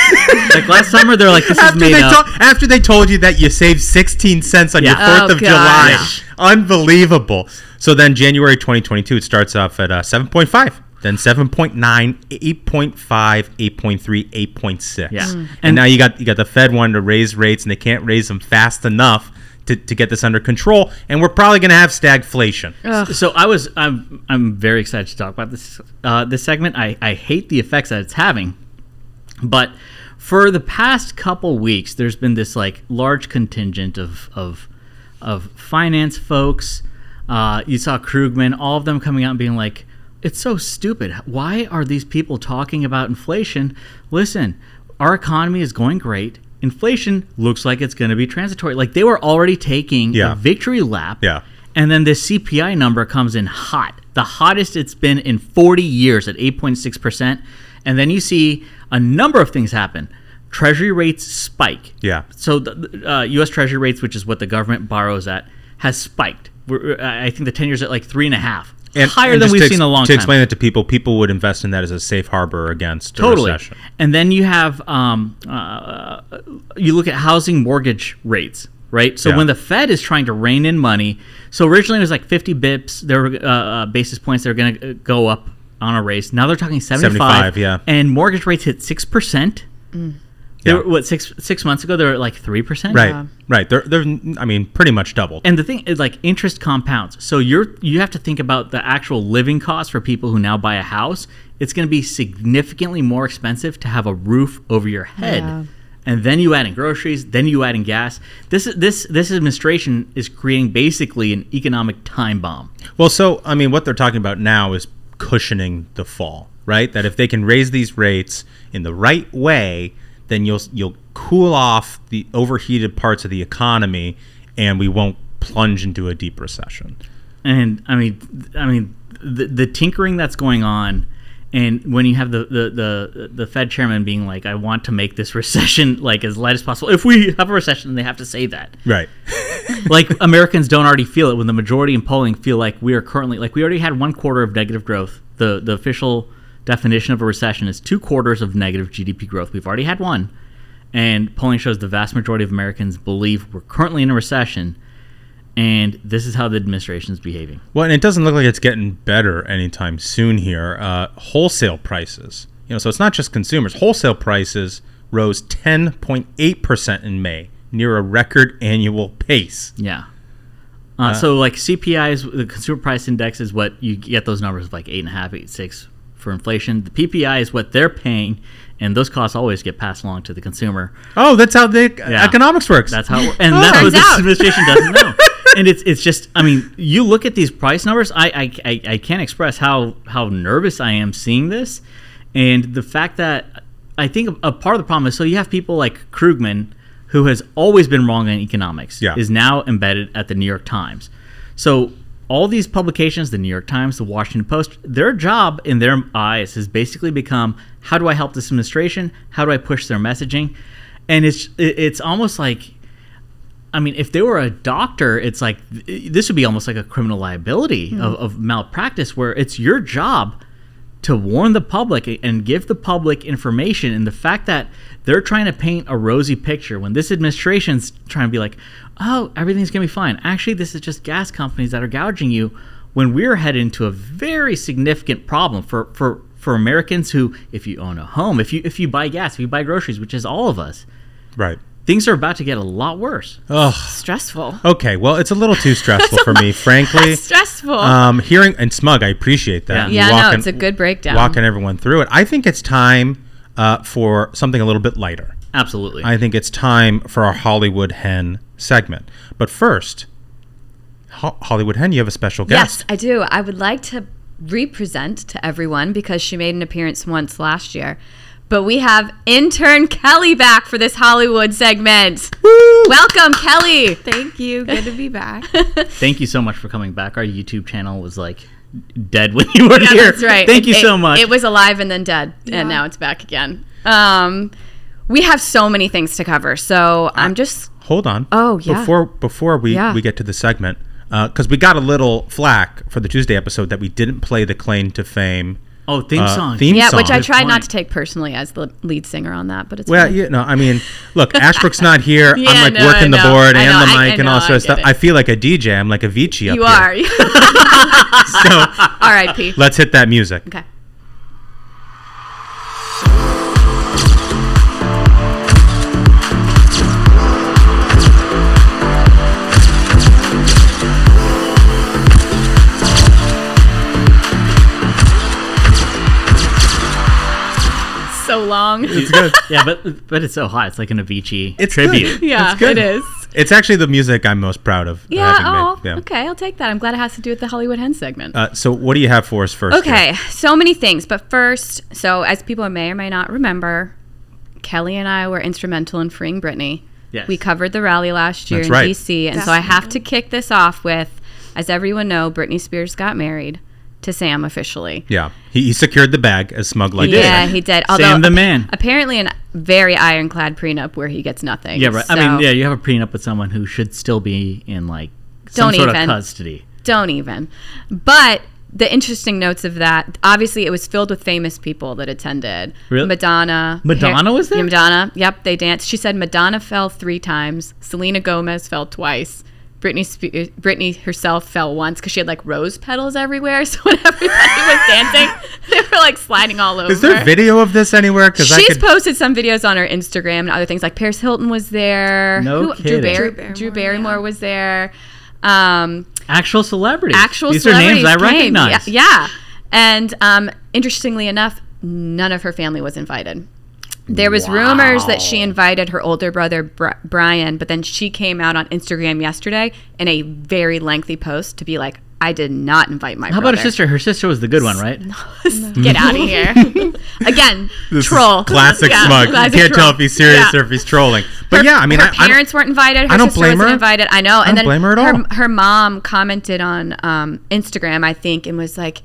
S8: Like last summer they're like this is
S7: after
S8: made
S7: they
S8: up.
S7: to- after they told you that you saved 16 cents on
S8: Yeah.
S7: your 4th
S9: Oh,
S7: of July.
S9: gosh.
S7: Unbelievable. So then January 2022 it starts off at uh, 7.5. Then 7.9, 8.5, 8.3, 8.6.
S8: Yeah. Mm.
S7: And,
S8: And-
S7: now you got you got the Fed wanting to raise rates and they can't raise them fast enough to, to get this under control and we're probably going to have stagflation.
S8: So I was I'm I'm very excited to talk about this uh, this segment. I, I hate the effects that it's having, but for the past couple weeks, there's been this like large contingent of of of finance folks. Uh, you saw Krugman, all of them coming out and being like, "It's so stupid. Why are these people talking about inflation? Listen, our economy is going great." Inflation looks like it's going to be transitory. Like they were already taking
S7: Yeah.
S8: a victory lap.
S7: Yeah.
S8: And then the CPI number comes in hot, the hottest it's been in 40 years at 8.6%. And then you see a number of things happen. Treasury rates spike.
S7: Yeah.
S8: So the the, uh, U.S. Treasury rates, which is what the government borrows at, has spiked. We're, I think the 10 years at like three and a half. Higher than we've
S7: to
S8: seen in a long
S7: To
S8: time.
S7: To explain it to people, people would invest in that as a safe harbor against a
S8: totally.
S7: recession.
S8: And then you have um, uh, you look at housing mortgage rates, right? So
S7: Yeah.
S8: when the Fed is trying to rein in money, so originally it was like 50 bips, there were uh, uh, basis points that are going to go up on a race. Now they're talking 75.
S7: 75, yeah.
S8: And mortgage rates hit six percent. They
S7: Yeah.
S8: were, what six six months ago they were at like three percent.
S7: Right. Right. They're they're I mean pretty much doubled.
S8: And the thing is, like, interest compounds. So you're you have to think about the actual living cost for people who now buy a house. It's going to be significantly more expensive to have a roof over your head,
S9: Yeah.
S8: and then you add in groceries, then you add in gas. This is this this administration is creating basically an economic time bomb.
S7: Well, so I mean, what they're talking about now is cushioning the fall, right? That if they can raise these rates in the right way, then you'll you'll cool off the overheated parts of the economy, and we won't plunge into a deep recession.
S8: and I mean, I mean, the, the tinkering that's going on, and when you have the, the the the Fed chairman being like, "I want to make this recession like as light as possible." If we have a recession, they have to say that.
S7: Right.
S8: like Americans don't already feel it when the majority in polling feel like we are currently like we already had one quarter of negative growth. The the official definition of a recession is two quarters of negative GDP growth. We've already had one, and polling shows the vast majority of Americans believe we're currently in a recession, and this is how the administration is behaving.
S7: Well, and it doesn't look like it's getting better anytime soon here. Uh, wholesale prices, you know, so it's not just consumers. Wholesale prices rose 10.8% in May, near a record annual pace.
S8: Yeah. Uh, so like CPI is the consumer price index is what you get those numbers of like eight and a half, eight six for inflation. The PPI is what they're paying, and those costs always get passed along to the consumer.
S7: Oh, that's how the
S8: Yeah.
S7: economics works.
S8: That's how, it, and oh, that's what this administration doesn't know. And it's it's just, I mean, you look at these price numbers. I I, I, I can't express how how nervous I am seeing this, and the fact that I think a, a part of the problem is so you have people like Krugman, who has always been wrong on economics,
S7: Yeah.
S8: is now embedded at the New York Times. So all these publications, the New York Times, the Washington Post, their job in their eyes has basically become how do I help this administration? How do I push their messaging? And it's it's almost like I mean, if they were a doctor, it's like this would be almost like a criminal liability hmm. of, of malpractice, where it's your job to warn the public and give the public information. And the fact that they're trying to paint a rosy picture when this administration's trying to be like, oh, everything's going to be fine. Actually, this is just gas companies that are gouging you when we're headed into a very significant problem for, for, for Americans who, if you own a home, if you, if you buy gas, if you buy groceries, which is all of us,
S7: right.
S8: things are about to get a lot worse.
S7: Oh,
S9: Stressful.
S7: okay. Well, it's a little too stressful for me, frankly.
S9: Stressful.
S7: Um, hearing and smug, I appreciate that.
S8: Yeah.
S7: You
S9: yeah, no, it's a good breakdown.
S7: walking everyone through it. I think it's time uh, for something a little bit lighter.
S8: Absolutely.
S7: I think it's time for our Hollywood Hen segment. But first, Ho- Hollywood Hen, you have a special guest. Yes.
S9: I do. I would like to represent to everyone because she made an appearance once last year. But we have intern Kelly back for this Hollywood segment. Welcome, Kelly.
S10: Thank you. Good to be back.
S8: Thank you so much for coming back. Our YouTube channel was like dead when you were
S9: Yeah,
S8: here.
S9: that's right.
S8: Thank you
S9: It-
S8: so much.
S9: It was alive and then dead,
S10: Yeah.
S9: and now it's back again. Um, we have so many things to cover, so I'm just
S7: Hold on.
S9: Oh, yeah.
S7: Before before we,
S9: Yeah.
S7: we get to the segment, because we got a little flack for the Tuesday episode that we didn't play the claim to fame
S8: oh, theme
S7: uh,
S8: song.
S7: theme
S9: yeah,
S7: song.
S9: which I
S8: Good
S9: tried not to take personally as the lead singer on that, but it's
S7: Well,
S9: fine.
S7: you know, I mean, look, Ashbrook's not here.
S9: Yeah,
S7: I'm like
S9: no,
S7: working
S9: I
S7: the board
S9: I
S7: and
S9: know,
S7: the
S9: I-
S7: mic
S9: I
S7: and
S9: know,
S7: all
S9: I
S7: sorts of stuff.
S9: it.
S7: I feel like a DJ. I'm like Avicii up
S9: you
S7: here.
S9: are.
S7: So
S9: R.I.P.
S7: let's hit that music.
S9: Okay. Long.
S7: It's good.
S8: yeah, but but it's so hot. It's like an Avicii
S7: It's
S8: tribute.
S7: good.
S9: Yeah,
S7: It's good.
S9: it is.
S7: It's actually the music I'm most proud of.
S9: Yeah. Oh,
S7: made. Yeah.
S9: okay. I'll take that. I'm glad it has to do with the Hollywood Hen segment.
S7: Uh, so what do you have for us first?
S9: Okay, so many things. But first, so as people may or may not remember, Kelly and I were instrumental in freeing Britney.
S8: Yes.
S9: We covered the rally last year
S7: That's
S9: in
S7: right.
S9: DC. And so I have to kick this off with, as everyone know, Britney Spears got married to Sam officially.
S7: Yeah, he, he secured the bag as smug like
S9: yeah,
S7: this.
S9: he did.
S8: Sam the man.
S9: Apparently, a very ironclad prenup where he gets nothing.
S8: Yeah, right. I mean, yeah, you have a prenup with someone who should still be in like some
S9: Don't
S8: sort
S9: even.
S8: of custody.
S9: Don't even. But the interesting notes of that, obviously, it was filled with famous people that attended.
S8: Really?
S9: Madonna.
S8: Madonna was there?
S9: Yeah, Madonna. Yep, they danced. She said Madonna fell three times. Selena Gomez fell twice. Britney, Spe- Britney herself fell once because she had like rose petals everywhere. So when everybody was dancing, they were like sliding all over.
S7: Is there video of this anywhere? Because I
S9: She's
S7: could.
S9: posted some videos on her Instagram and other things. Like Paris Hilton was there.
S8: No
S9: Drew,
S8: kidding.
S9: Barry-
S10: Drew Barrymore,
S9: Drew Barrymore
S10: yeah.
S9: was there. Um,
S8: Actual celebrities.
S9: actual
S8: These are names I
S9: came.
S8: recognize.
S9: Yeah, yeah. And um, interestingly enough, none of her family was invited. There was rumors that she invited her older brother Bryan, but then she came out on Instagram yesterday in a very lengthy post to be like, "I did not invite my brother.
S8: How
S9: brother."
S8: about her sister? Her sister was the good one, right?
S9: Get out of here! Again,
S7: This
S9: troll.
S7: Classic
S9: Yeah,
S7: smug. You can't tell if he's serious
S9: Yeah.
S7: or if he's trolling. But yeah, I mean,
S9: her
S7: I- I don't-
S9: parents weren't invited. Her
S7: I don't
S9: sister
S7: blame
S9: wasn't
S7: her.
S9: invited. I know.
S7: I
S9: and
S7: don't
S9: then
S7: blame her at all.
S9: Her mom commented on um, Instagram, I think, and was like,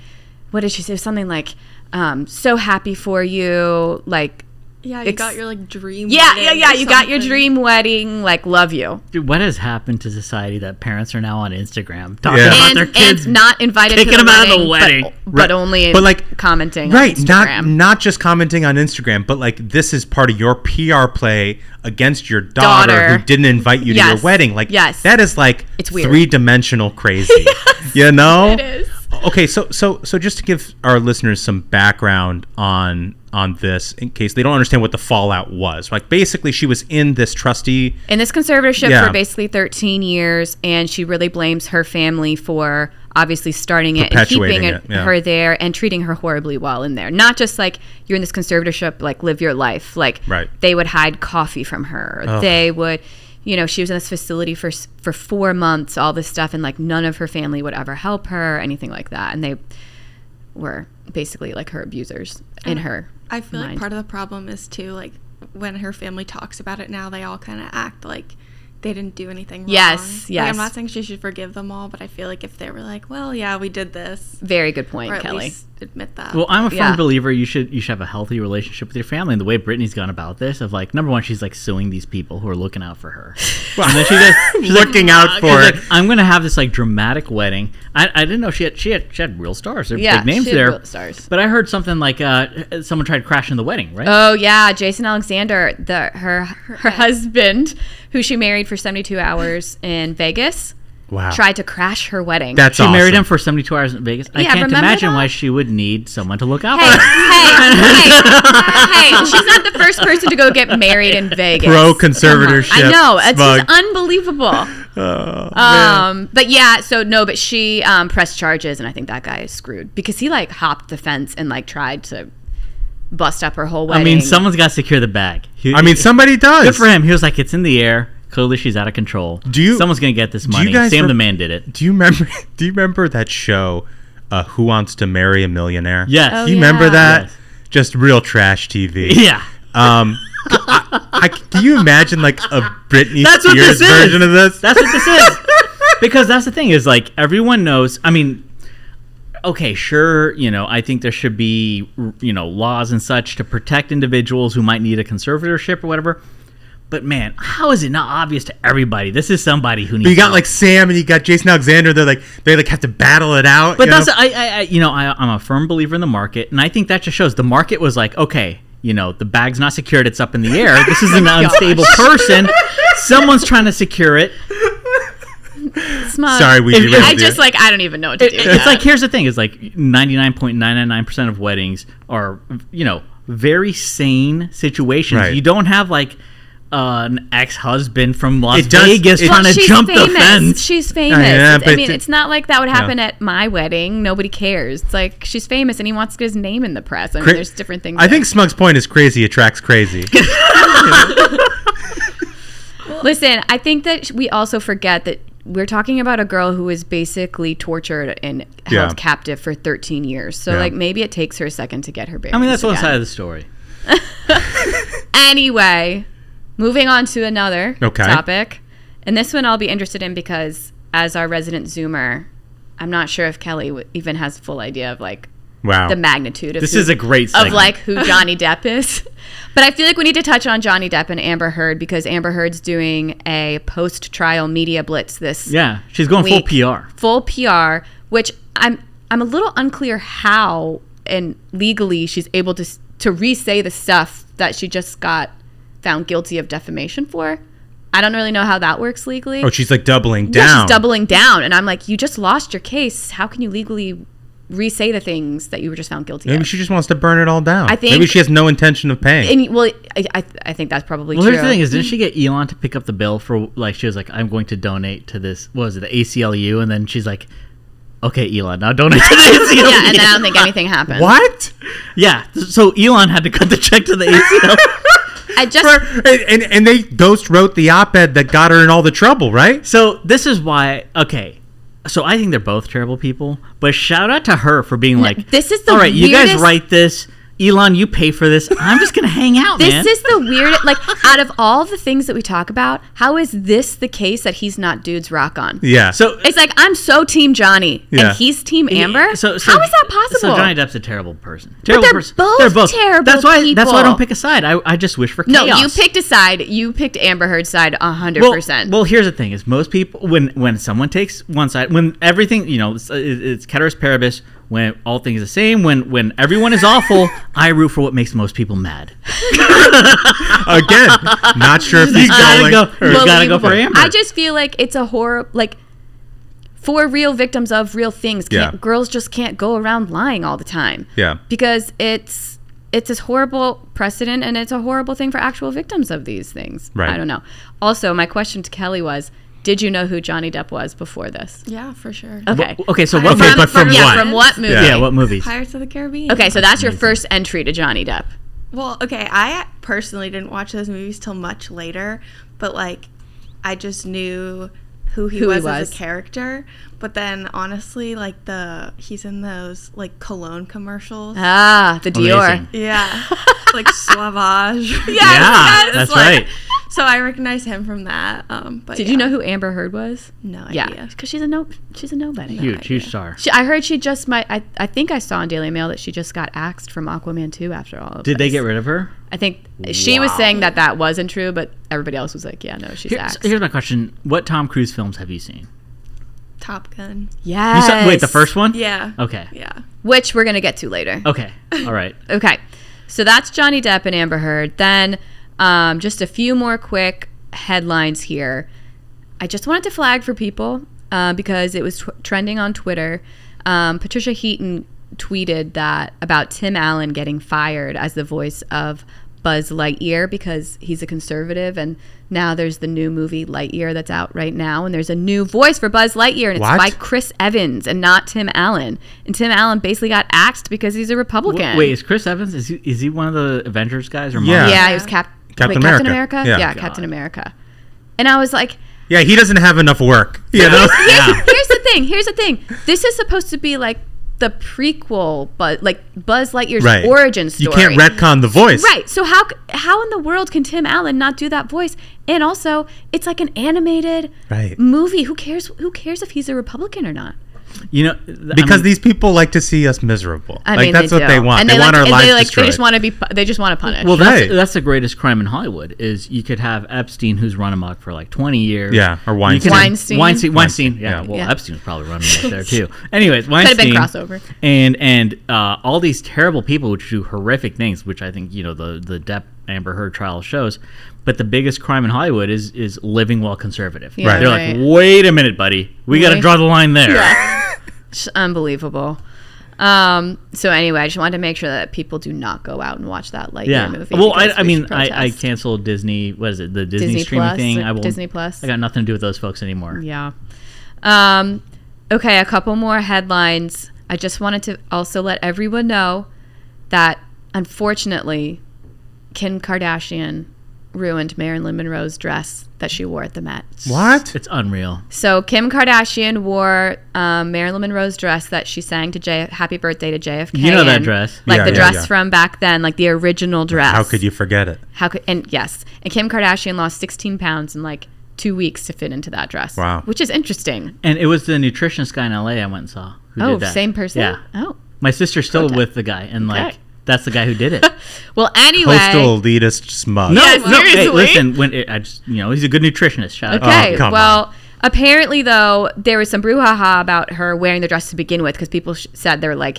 S9: "What did she say? Something like, um, so happy for you, like."
S10: Yeah, you
S9: ex-
S10: got your like dream.
S9: Yeah,
S10: wedding
S9: yeah, yeah.
S10: or
S9: You got your dream wedding. Like, love you.
S8: Dude, what has happened to society that parents are now on Instagram talking
S7: Yeah.
S8: about
S9: And,
S8: their kids
S9: and not invited
S8: kicking
S9: to the
S8: them out
S9: wedding,
S8: of the wedding.
S9: but, but
S7: Right.
S9: only
S7: But, like-
S9: commenting
S7: right
S9: on
S7: not
S9: Instagram.
S7: not just commenting on instagram but like this is part of your pr play against your daughter,
S9: Daughter.
S7: who didn't invite you to your wedding like
S9: Yes.
S7: that is like
S9: It's weird.
S7: three-dimensional crazy you know
S9: It is.
S7: Okay so so so just to give our listeners some background on on this in case they don't understand what the fallout was like basically she was in this trustee
S9: in this conservatorship
S7: Yeah.
S9: for basically 13 years and she really blames her family for obviously starting it and keeping
S7: it, yeah.
S9: her there and treating her horribly while in there not just like you're in this conservatorship like live your life like
S7: Right.
S9: they would hide coffee from her they would you know she was in this facility for for 4 months all this stuff and like none of her family would ever help her anything like that and they were basically like her abusers in
S10: And
S9: her
S10: I feel like part of the problem is too like when her family talks about it now, they all kind of act like they didn't do anything wrong.
S9: Yes,
S10: Like,
S9: yes.
S10: I'm not saying she should forgive them all, but I feel like if they were like, "Well, yeah, we did this,"
S9: very good point kelly
S10: least admit that.
S8: Well, I'm a firm
S9: Yeah.
S8: believer you should you should have a healthy relationship with your family. And the way Britney's gone about this, of like number one, she's like suing these people who are looking out for her. and then she goes, she's like,
S7: looking out
S8: she's
S7: for
S8: like,
S7: it
S8: I'm gonna have this like dramatic wedding. I, I didn't know she had she had she had real stars. They're
S9: Yeah,
S8: big names
S9: she had
S8: there.
S9: real stars.
S8: But I heard something like uh, someone tried crashing the wedding, right?
S9: Oh yeah, Jason Alexander, the her her husband, who she married for seventy two hours in Vegas,
S7: wow
S9: tried to crash her wedding.
S7: that's
S8: she
S7: awesome.
S8: married him for 72 hours in Vegas. I can't imagine
S9: that?
S8: why she would need someone to look out
S9: hey,
S8: for her.
S9: hey, hey, hey! She's not the first person to go get married in Vegas.
S7: Pro conservatorship.
S9: I know it's just unbelievable.
S7: Oh, man.
S9: Um, but yeah, so no, but she um, pressed charges, and I think that guy is screwed because he like hopped the fence and like tried to bust up her whole wedding.
S8: I mean, someone's got to secure the bag. He-
S7: I mean, somebody does.
S8: Good for him. He was like, it's in the air. Clearly, she's out of control.
S7: Do you-
S8: Someone's gonna get this
S7: do you
S8: money.
S7: guys
S8: Sam
S7: rem-
S8: the man did it.
S7: Do you remember? Do you remember that show, uh, Who Wants to Marry a Millionaire?
S8: Yes.
S9: Oh,
S7: Do you remember that?
S8: Yes.
S7: Just real trash TV.
S8: Yeah.
S7: Um, I, I, can you imagine like a Britney
S8: That's
S7: Spears
S8: this is.
S7: version of this?
S8: That's what this is. because that's the thing is like everyone knows. I mean, okay, sure, you know, I think there should be you know laws and such to protect individuals who might need a conservatorship or whatever. But man, how is it not obvious to everybody? This is somebody who needs.
S7: But you got
S8: help.
S7: like Sam and you got Jason Alexander. They're like they like have to battle it out.
S8: But that's
S7: know?
S8: I, I, I you know I, I'm a firm believer in the market, and I think that just shows the market was like, okay, you know, the bag's not secured; it's up in the air. Oh this is an unstable person. Someone's trying to secure it.
S9: Smug.
S7: Sorry, we
S8: If-
S9: I just like I don't even know what to do. with
S8: It's like here's the thing: is like 99.999% of weddings are you know very sane situations.
S7: Right.
S8: You don't have like uh, an ex-husband from Las
S7: It does-
S8: Vegas
S7: it-
S8: trying to
S9: she's
S8: jump
S9: famous.
S8: the fence.
S9: She's famous.
S7: yeah, but
S9: I mean,
S7: it-
S9: it's not like that would
S7: Yeah.
S9: happen at my wedding. Nobody cares. It's like she's famous and he wants to get his name in the press. I mean,
S7: Cra-
S9: there's different things.
S7: I
S9: there.
S7: think Smug's point is crazy attracts crazy.
S9: Listen, I think that we also forget that we're talking about a girl who was basically tortured and held
S7: Yeah.
S9: captive for 13 years. So
S7: Yeah.
S9: like maybe it takes her a second to get her bearings.
S8: I mean, that's one side of the story.
S9: Anyway, moving on to another
S7: Okay.
S9: topic. And this one I'll be interested in because as our resident Zoomer, I'm not sure if Kelly w- even has full idea of like
S7: Wow.
S9: the magnitude of
S8: This
S9: who-
S8: is a great
S9: of like who Johnny Depp is. But I feel like we need to touch on Johnny Depp and Amber Heard because Amber Heard's doing a post-trial media blitz this
S8: Yeah, she's going full. PR.
S9: full PR, which I'm I'm a little unclear how and legally she's able to to re-say the stuff that she just got found guilty of defamation for. I don't really know how that works legally.
S7: oh, she's like doubling down.
S9: yeah,
S7: down.
S9: she's doubling down, and I'm like, you just lost your case. How can you legally re-say the things that you were just found guilty
S7: Maybe
S9: of?
S7: she just wants to burn it all down.
S9: I think-
S7: maybe she has no intention of paying.
S9: And, well, I, I, I think that's probably
S8: Well,
S9: true.
S8: here's the thing: is didn't she get Elon to pick up the bill for like she was like, "I'm going to donate to this." What was it, the ACLU? And then she's like, "Okay, Elon, now donate to the ACLU."
S9: yeah, and then I don't think anything happened.
S7: what?
S8: Yeah, so Elon had to cut the check to the ACLU.
S9: I just
S7: For- and, and they ghost wrote the op-ed that got her in all the trouble, right?
S8: so this is why. Okay, so I think they're both terrible people, but shout out to her for being like,
S9: this is the
S8: all right, you guys write this." Elon, you pay for this. I'm just gonna hang out,
S9: This
S8: man.
S9: is the weird. Like, out of all the things that we talk about, how is this the case that he's not dudes rock on?
S7: Yeah.
S8: so
S9: It's like I'm so team Johnny
S7: Yeah.
S9: and he's team Amber.
S8: So, so
S9: how is that possible?
S8: So Johnny Depp's a terrible person. Terrible
S9: they're
S8: person.
S9: both terrible
S8: That's why. That's why I don't pick a side. I, I just wish for chaos.
S9: no, you picked a side. You picked Amber Heard's side hundred
S8: well,
S9: percent.
S8: Well, here's the thing: is most people when when someone takes one side, when everything you know, it's, it's ceteris paribus. When all things are the same, when when everyone is awful, I root for what makes most people mad.
S7: Again, not sure if he's
S8: gotta go- you gotta go for
S9: Believable.
S8: Amber.
S9: I just feel like it's a horror. Like for real victims of real things, can't,
S7: Yeah.
S9: girls just can't go around lying all the time.
S7: Yeah.
S9: because it's it's this horrible precedent and it's a horrible thing for actual victims of these things.
S7: Right.
S9: I don't know. Also, my question to Kelly was. Did you know who Johnny Depp was before this?
S10: Yeah, for sure.
S9: Okay.
S8: Okay, so
S10: Pirates
S8: what?
S7: Okay, but from
S9: yeah,
S7: what?
S9: from what movie?
S8: Yeah, what movies?
S10: Pirates of the Caribbean.
S9: Okay, so that's your first entry to Johnny Depp.
S10: Well, okay, I personally didn't watch those movies till much later, but like I just knew who he,
S9: Who he
S10: was,
S9: was.
S10: as a character. But then honestly, like the he's in those like cologne commercials.
S9: Ah, the Dior.
S8: Amazing.
S10: yeah. like Sauvage.
S9: Yes,
S8: Yeah,
S9: yes,
S8: that's
S9: like-
S8: right.
S10: So I recognize him from that. Um but
S9: Did
S10: yeah.
S9: you know who Amber Heard was?
S10: No idea.
S9: Yeah, because she's a no, she's a nobody.
S8: Huge, huge star.
S9: She, I heard she just might. I, I think I saw in Daily Mail that she just got axed from Aquaman 2 after all of
S8: Did they get rid of her?
S9: I think she was saying that that wasn't true, but everybody else was like, yeah, no, she's
S8: Here-
S9: axed.
S8: here's my question: What Tom Cruise films have you seen?
S10: Top Gun?
S9: yes.
S8: You saw, wait, the first one?
S10: Yeah.
S8: Okay.
S10: Yeah.
S9: Which we're going to get to later.
S8: Okay. All right.
S9: Okay. So that's Johnny Depp and Amber Heard. Then um, just a few more quick headlines here. I just wanted to flag for people uh, because it was tw- trending on Twitter. Um, Patricia Heaton tweeted that about Tim Allen getting fired as the voice of Buzz Lightyear because he's a conservative, and now there's the new movie Lightyear that's out right now, and there's a new voice for Buzz Lightyear, and it's
S7: What?
S9: by Chris Evans and not Tim Allen. And Tim Allen basically got axed because he's a Republican.
S8: Wait, is Chris Evans? Is he, is he one of the Avengers guys or
S7: Yeah.
S8: Marvel?
S9: Yeah, he was Cap-
S7: Captain
S9: wait, Captain
S7: America.
S9: America.
S7: Yeah.
S9: Captain America. And I was like,
S7: Yeah, he doesn't have enough work. You know?
S8: Yeah.
S9: here's the thing. Here's the thing. This is supposed to be like the prequel, but like Buzz Lightyear's
S7: right.
S9: origin story.
S7: You can't retcon the voice.
S9: Right. So how how in the world can Tim Allen not do that voice? And also, it's like an animated
S7: Right.
S9: movie. Who cares? Who cares if he's a Republican or not?
S8: You know, th- I
S7: Because
S8: mean,
S7: these people like to see us miserable.
S9: I
S7: like
S9: mean,
S7: that's
S9: they
S7: what
S9: do.
S7: they want.
S9: And
S7: they, want
S9: like,
S7: our
S9: and
S7: lives
S9: they, like,
S7: destroyed.
S9: They just want to be. They just want to punish.
S8: Well, that's
S7: Right.
S8: that's the greatest crime in Hollywood is you could have Epstein who's run amok for like 20 years.
S7: Yeah, or
S8: You could
S7: Weinstein.
S9: Weinstein.
S8: Weinstein. Weinstein.
S7: Weinstein,
S8: Yeah.
S7: yeah.
S8: Well,
S9: Yeah.
S8: Epstein was probably running amok there too. Anyways,
S9: have
S8: Weinstein.
S9: been crossover.
S8: And and uh, all these terrible people which do horrific things, which I think you know the the Depp Amber Heard trial shows. But the biggest crime in Hollywood is is living while conservative.
S9: Yeah, Right.
S8: They're
S9: right.
S8: like, wait a minute, buddy, we got to draw the line there.
S9: It's unbelievable. Um, so anyway, I just wanted to make sure that people do not go out and watch that Lightyear
S8: Yeah.
S9: movie.
S8: Well, I, I
S9: we
S8: mean, I, I canceled Disney. What is it? The Disney,
S9: Disney
S8: streaming
S9: Plus
S8: thing. I will,
S9: Disney Plus.
S8: I got nothing to do with those folks anymore.
S9: Yeah. Um, okay, a couple more headlines. I just wanted to also let everyone know that unfortunately, Kim Kardashian ruined Marilyn Monroe's dress that she wore at the Met.
S7: What?
S8: It's unreal.
S9: So Kim Kardashian wore um, Marilyn Monroe's dress that she sang to J- "Happy Birthday" to JFK.
S8: You know that
S9: in,
S8: dress.
S9: like
S7: Yeah,
S9: the
S7: yeah,
S9: dress
S7: yeah.
S9: from back then, like the original dress.
S7: How could you forget it?
S9: How could and yes, and Kim Kardashian lost 16 pounds in like two weeks to fit into that dress.
S7: Wow.
S9: which is interesting.
S8: And it was the nutritionist guy in LA I went and saw. Who
S9: Oh,
S8: did that.
S9: same person.
S8: Yeah.
S9: Oh,
S8: My sister's still
S9: Okay.
S8: with the guy, and like
S9: Okay.
S8: That's the guy who did it.
S9: well, anyway.
S7: Postal elitist smug.
S8: no,
S9: Yeah,
S8: no. Hey, listen, when it, I just you know he's a good nutritionist. Shout out.
S9: Okay.
S7: Oh, come
S9: well, apparently though there was some brouhaha about her wearing the dress to begin with because people sh- said they were like,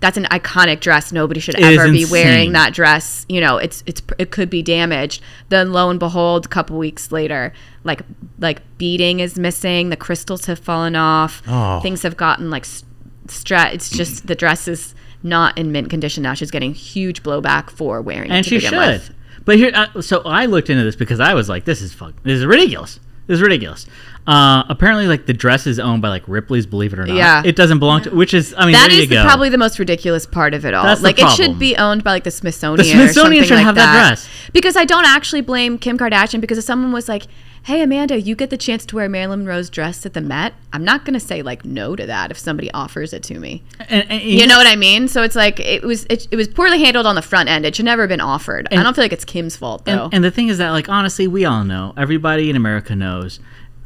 S9: "That's an iconic dress. Nobody should
S8: It is
S9: ever be
S8: insane.
S9: wearing that dress. You know, it's it's it could be damaged." Then lo and behold, a couple weeks later, like like beading is missing. The crystals have fallen off.
S7: Oh.
S9: Things have gotten like st- stra- It's just the dress is not in mint condition now. She's getting huge blowback for wearing it
S8: and she should.
S9: with.
S8: But here, uh, so I looked into this because I was like, "This is fuck. This is ridiculous. This is ridiculous." Uh, apparently, like the dress is owned by like Ripley's. Believe it or not,
S9: Yeah.
S8: it doesn't belong to. Which is, I mean,
S9: That
S8: there
S9: is
S8: you
S9: the,
S8: go.
S9: probably the most ridiculous part of it all.
S8: That's
S9: like it should be owned by like the Smithsonian.
S8: The Smithsonian
S9: or something
S8: should
S9: like
S8: have that dress.
S9: Because I don't actually blame Kim Kardashian because if someone was like, hey Amanda, you get the chance to wear Marilyn Monroe's dress at the Met, I'm not gonna say like no to that if somebody offers it to me.
S8: And, and-
S9: You know what I mean? So it's like it was it, it was poorly handled on the front end. It should never have been offered. I don't feel like it's Kim's fault though.
S8: And, and the thing is that, like, honestly, we all know, everybody in America knows,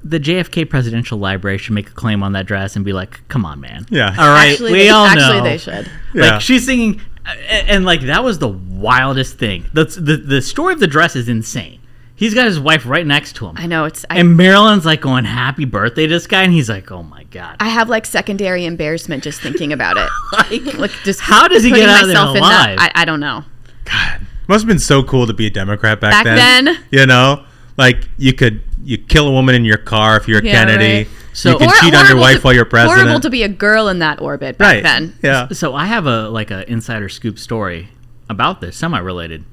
S8: the JFK Presidential Library should make a claim on that dress and be like, "Come on, man."
S7: Yeah.
S8: All right.
S9: Actually,
S8: we
S9: they-
S8: all
S9: actually
S8: know.
S9: they should.
S7: Yeah.
S8: Like she's singing, and, and like that was the wildest thing. That's the the story of the dress is insane. He's got his wife right next to him,
S9: I know it's I,
S8: and Marilyn's like going, "Happy birthday!" to this guy, and he's like, "Oh my god."
S9: I have like secondary embarrassment just thinking about it. like, like just
S8: How does he
S9: putting
S8: get out of there
S9: myself in
S8: alive?
S9: that- I, I don't know.
S7: God, must have been so cool to be a Democrat back,
S9: Back then?
S7: You know, like you could you kill a woman in your car if you're a
S9: Yeah,
S7: Kennedy.
S9: right.
S8: So-
S7: you can
S9: Hor-
S7: cheat on your wife
S9: to-
S7: while you're president.
S9: Horrible to be a girl in that orbit back
S7: right.
S9: then.
S7: Yeah.
S8: So I have a like a insider scoop story about this, semi related.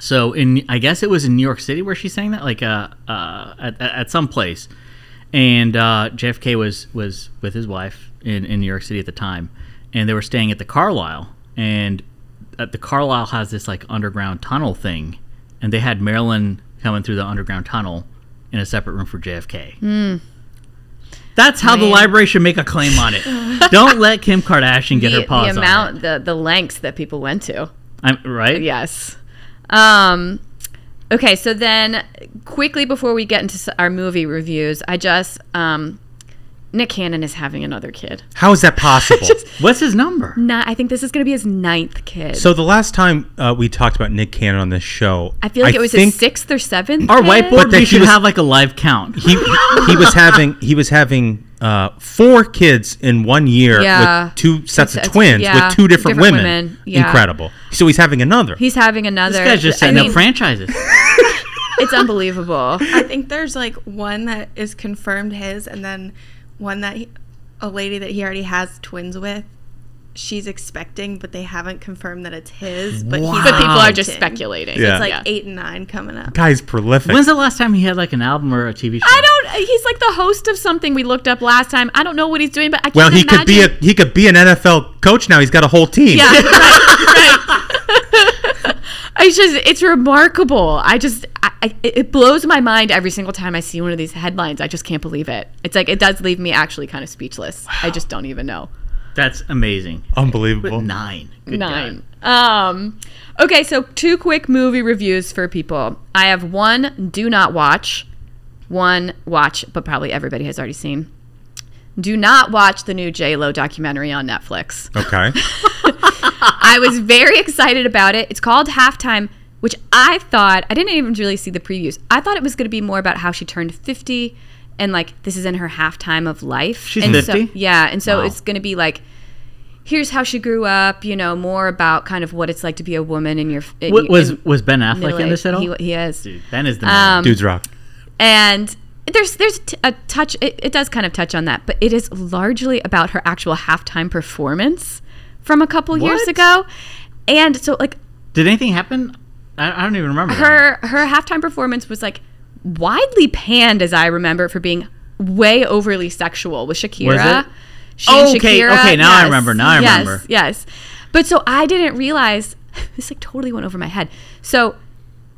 S8: So in I guess it was in New York City where she sang that, like uh, uh at, at some place, and uh, JFK was was with his wife in in New York City at the time, and they were staying at the Carlyle, and at the Carlyle has this like underground tunnel thing, and they had Marilyn coming through the underground tunnel in a separate room for JFK. That's how the library should make a claim on it. Don't let Kim Kardashian get
S9: the,
S8: her paws
S9: the
S8: on
S9: amount,
S8: it.
S9: the the lengths that people went to.
S8: I'm right.
S9: Yes. Um, okay, so then quickly before we get into our movie reviews, I just um, Nick Cannon is having another kid.
S7: How is that possible?
S8: What's his number?
S9: Not, I think this is going to be his ninth kid.
S7: so the last time uh, we talked about Nick Cannon on this show,
S9: I feel like it was his sixth or seventh.
S8: Our
S9: kid.
S8: whiteboard,
S7: But that
S8: we
S7: he
S8: should
S7: was-
S8: have like a live count.
S7: he he was having he was having uh, four kids in one year
S9: Yeah.
S7: with two sets of twins
S9: yeah,
S7: with two different,
S9: different
S7: women.
S9: women, yeah.
S7: Incredible. So he's having another.
S9: He's having another.
S8: this guy's just
S9: I
S8: setting up franchises.
S9: It's unbelievable.
S10: I think there's like one that is confirmed his, and then one that he, a lady that he already has twins with. She's expecting, but they haven't confirmed that it's his. But he's
S9: But people are just speculating.
S7: Yeah.
S10: It's like
S9: Yeah.
S10: eight and nine coming up.
S7: Guy's prolific.
S8: When's the last time he had like an album or a TV show?
S9: I don't. He's like the host of something we looked up last time. I don't know what he's doing, but I can't
S7: well, he could be a he could be an NFL coach now. He's got a whole team.
S9: Yeah, right, right. It's just it's remarkable. I just I, I, it blows my mind every single time I see one of these headlines. I just can't believe it. It's like it does leave me actually kind of speechless. I just don't even know.
S8: That's amazing.
S7: Unbelievable.
S8: But nine. Good
S9: Nine.
S8: God.
S9: Um, okay, so two quick movie reviews for people. I have one do not watch, one watch, but probably everybody has already seen. Do not watch the new J Lo documentary on Netflix.
S7: Okay.
S9: I was very excited about it. It's called Halftime, which I thought I didn't even really see the previews. I thought it was going to be more about how she turned 50 and like this is in her halftime of life.
S8: She's
S9: and
S8: 50?
S9: So, yeah, and so
S8: Wow.
S9: it's going to be like here's how she grew up, you know, more about kind of what it's like to be a woman in your in,
S8: Wa- was
S9: in
S8: was Ben Affleck in this at all?
S9: He, he is.
S8: Dude, Ben is the man.
S9: Um,
S7: Dudes rock.
S9: and there's there's t- a touch it, it does kind of touch on that but it is largely about her actual halftime performance from a couple years ago and so like
S8: Did anything happen? I, I don't even remember. that.
S9: her her halftime performance was like widely panned as i remember for being way overly sexual with shakira
S8: Okay,
S9: Shakira,
S8: okay, now I remember, now I
S9: yes,
S8: remember.
S9: yes but so i didn't realize this like totally went over my head so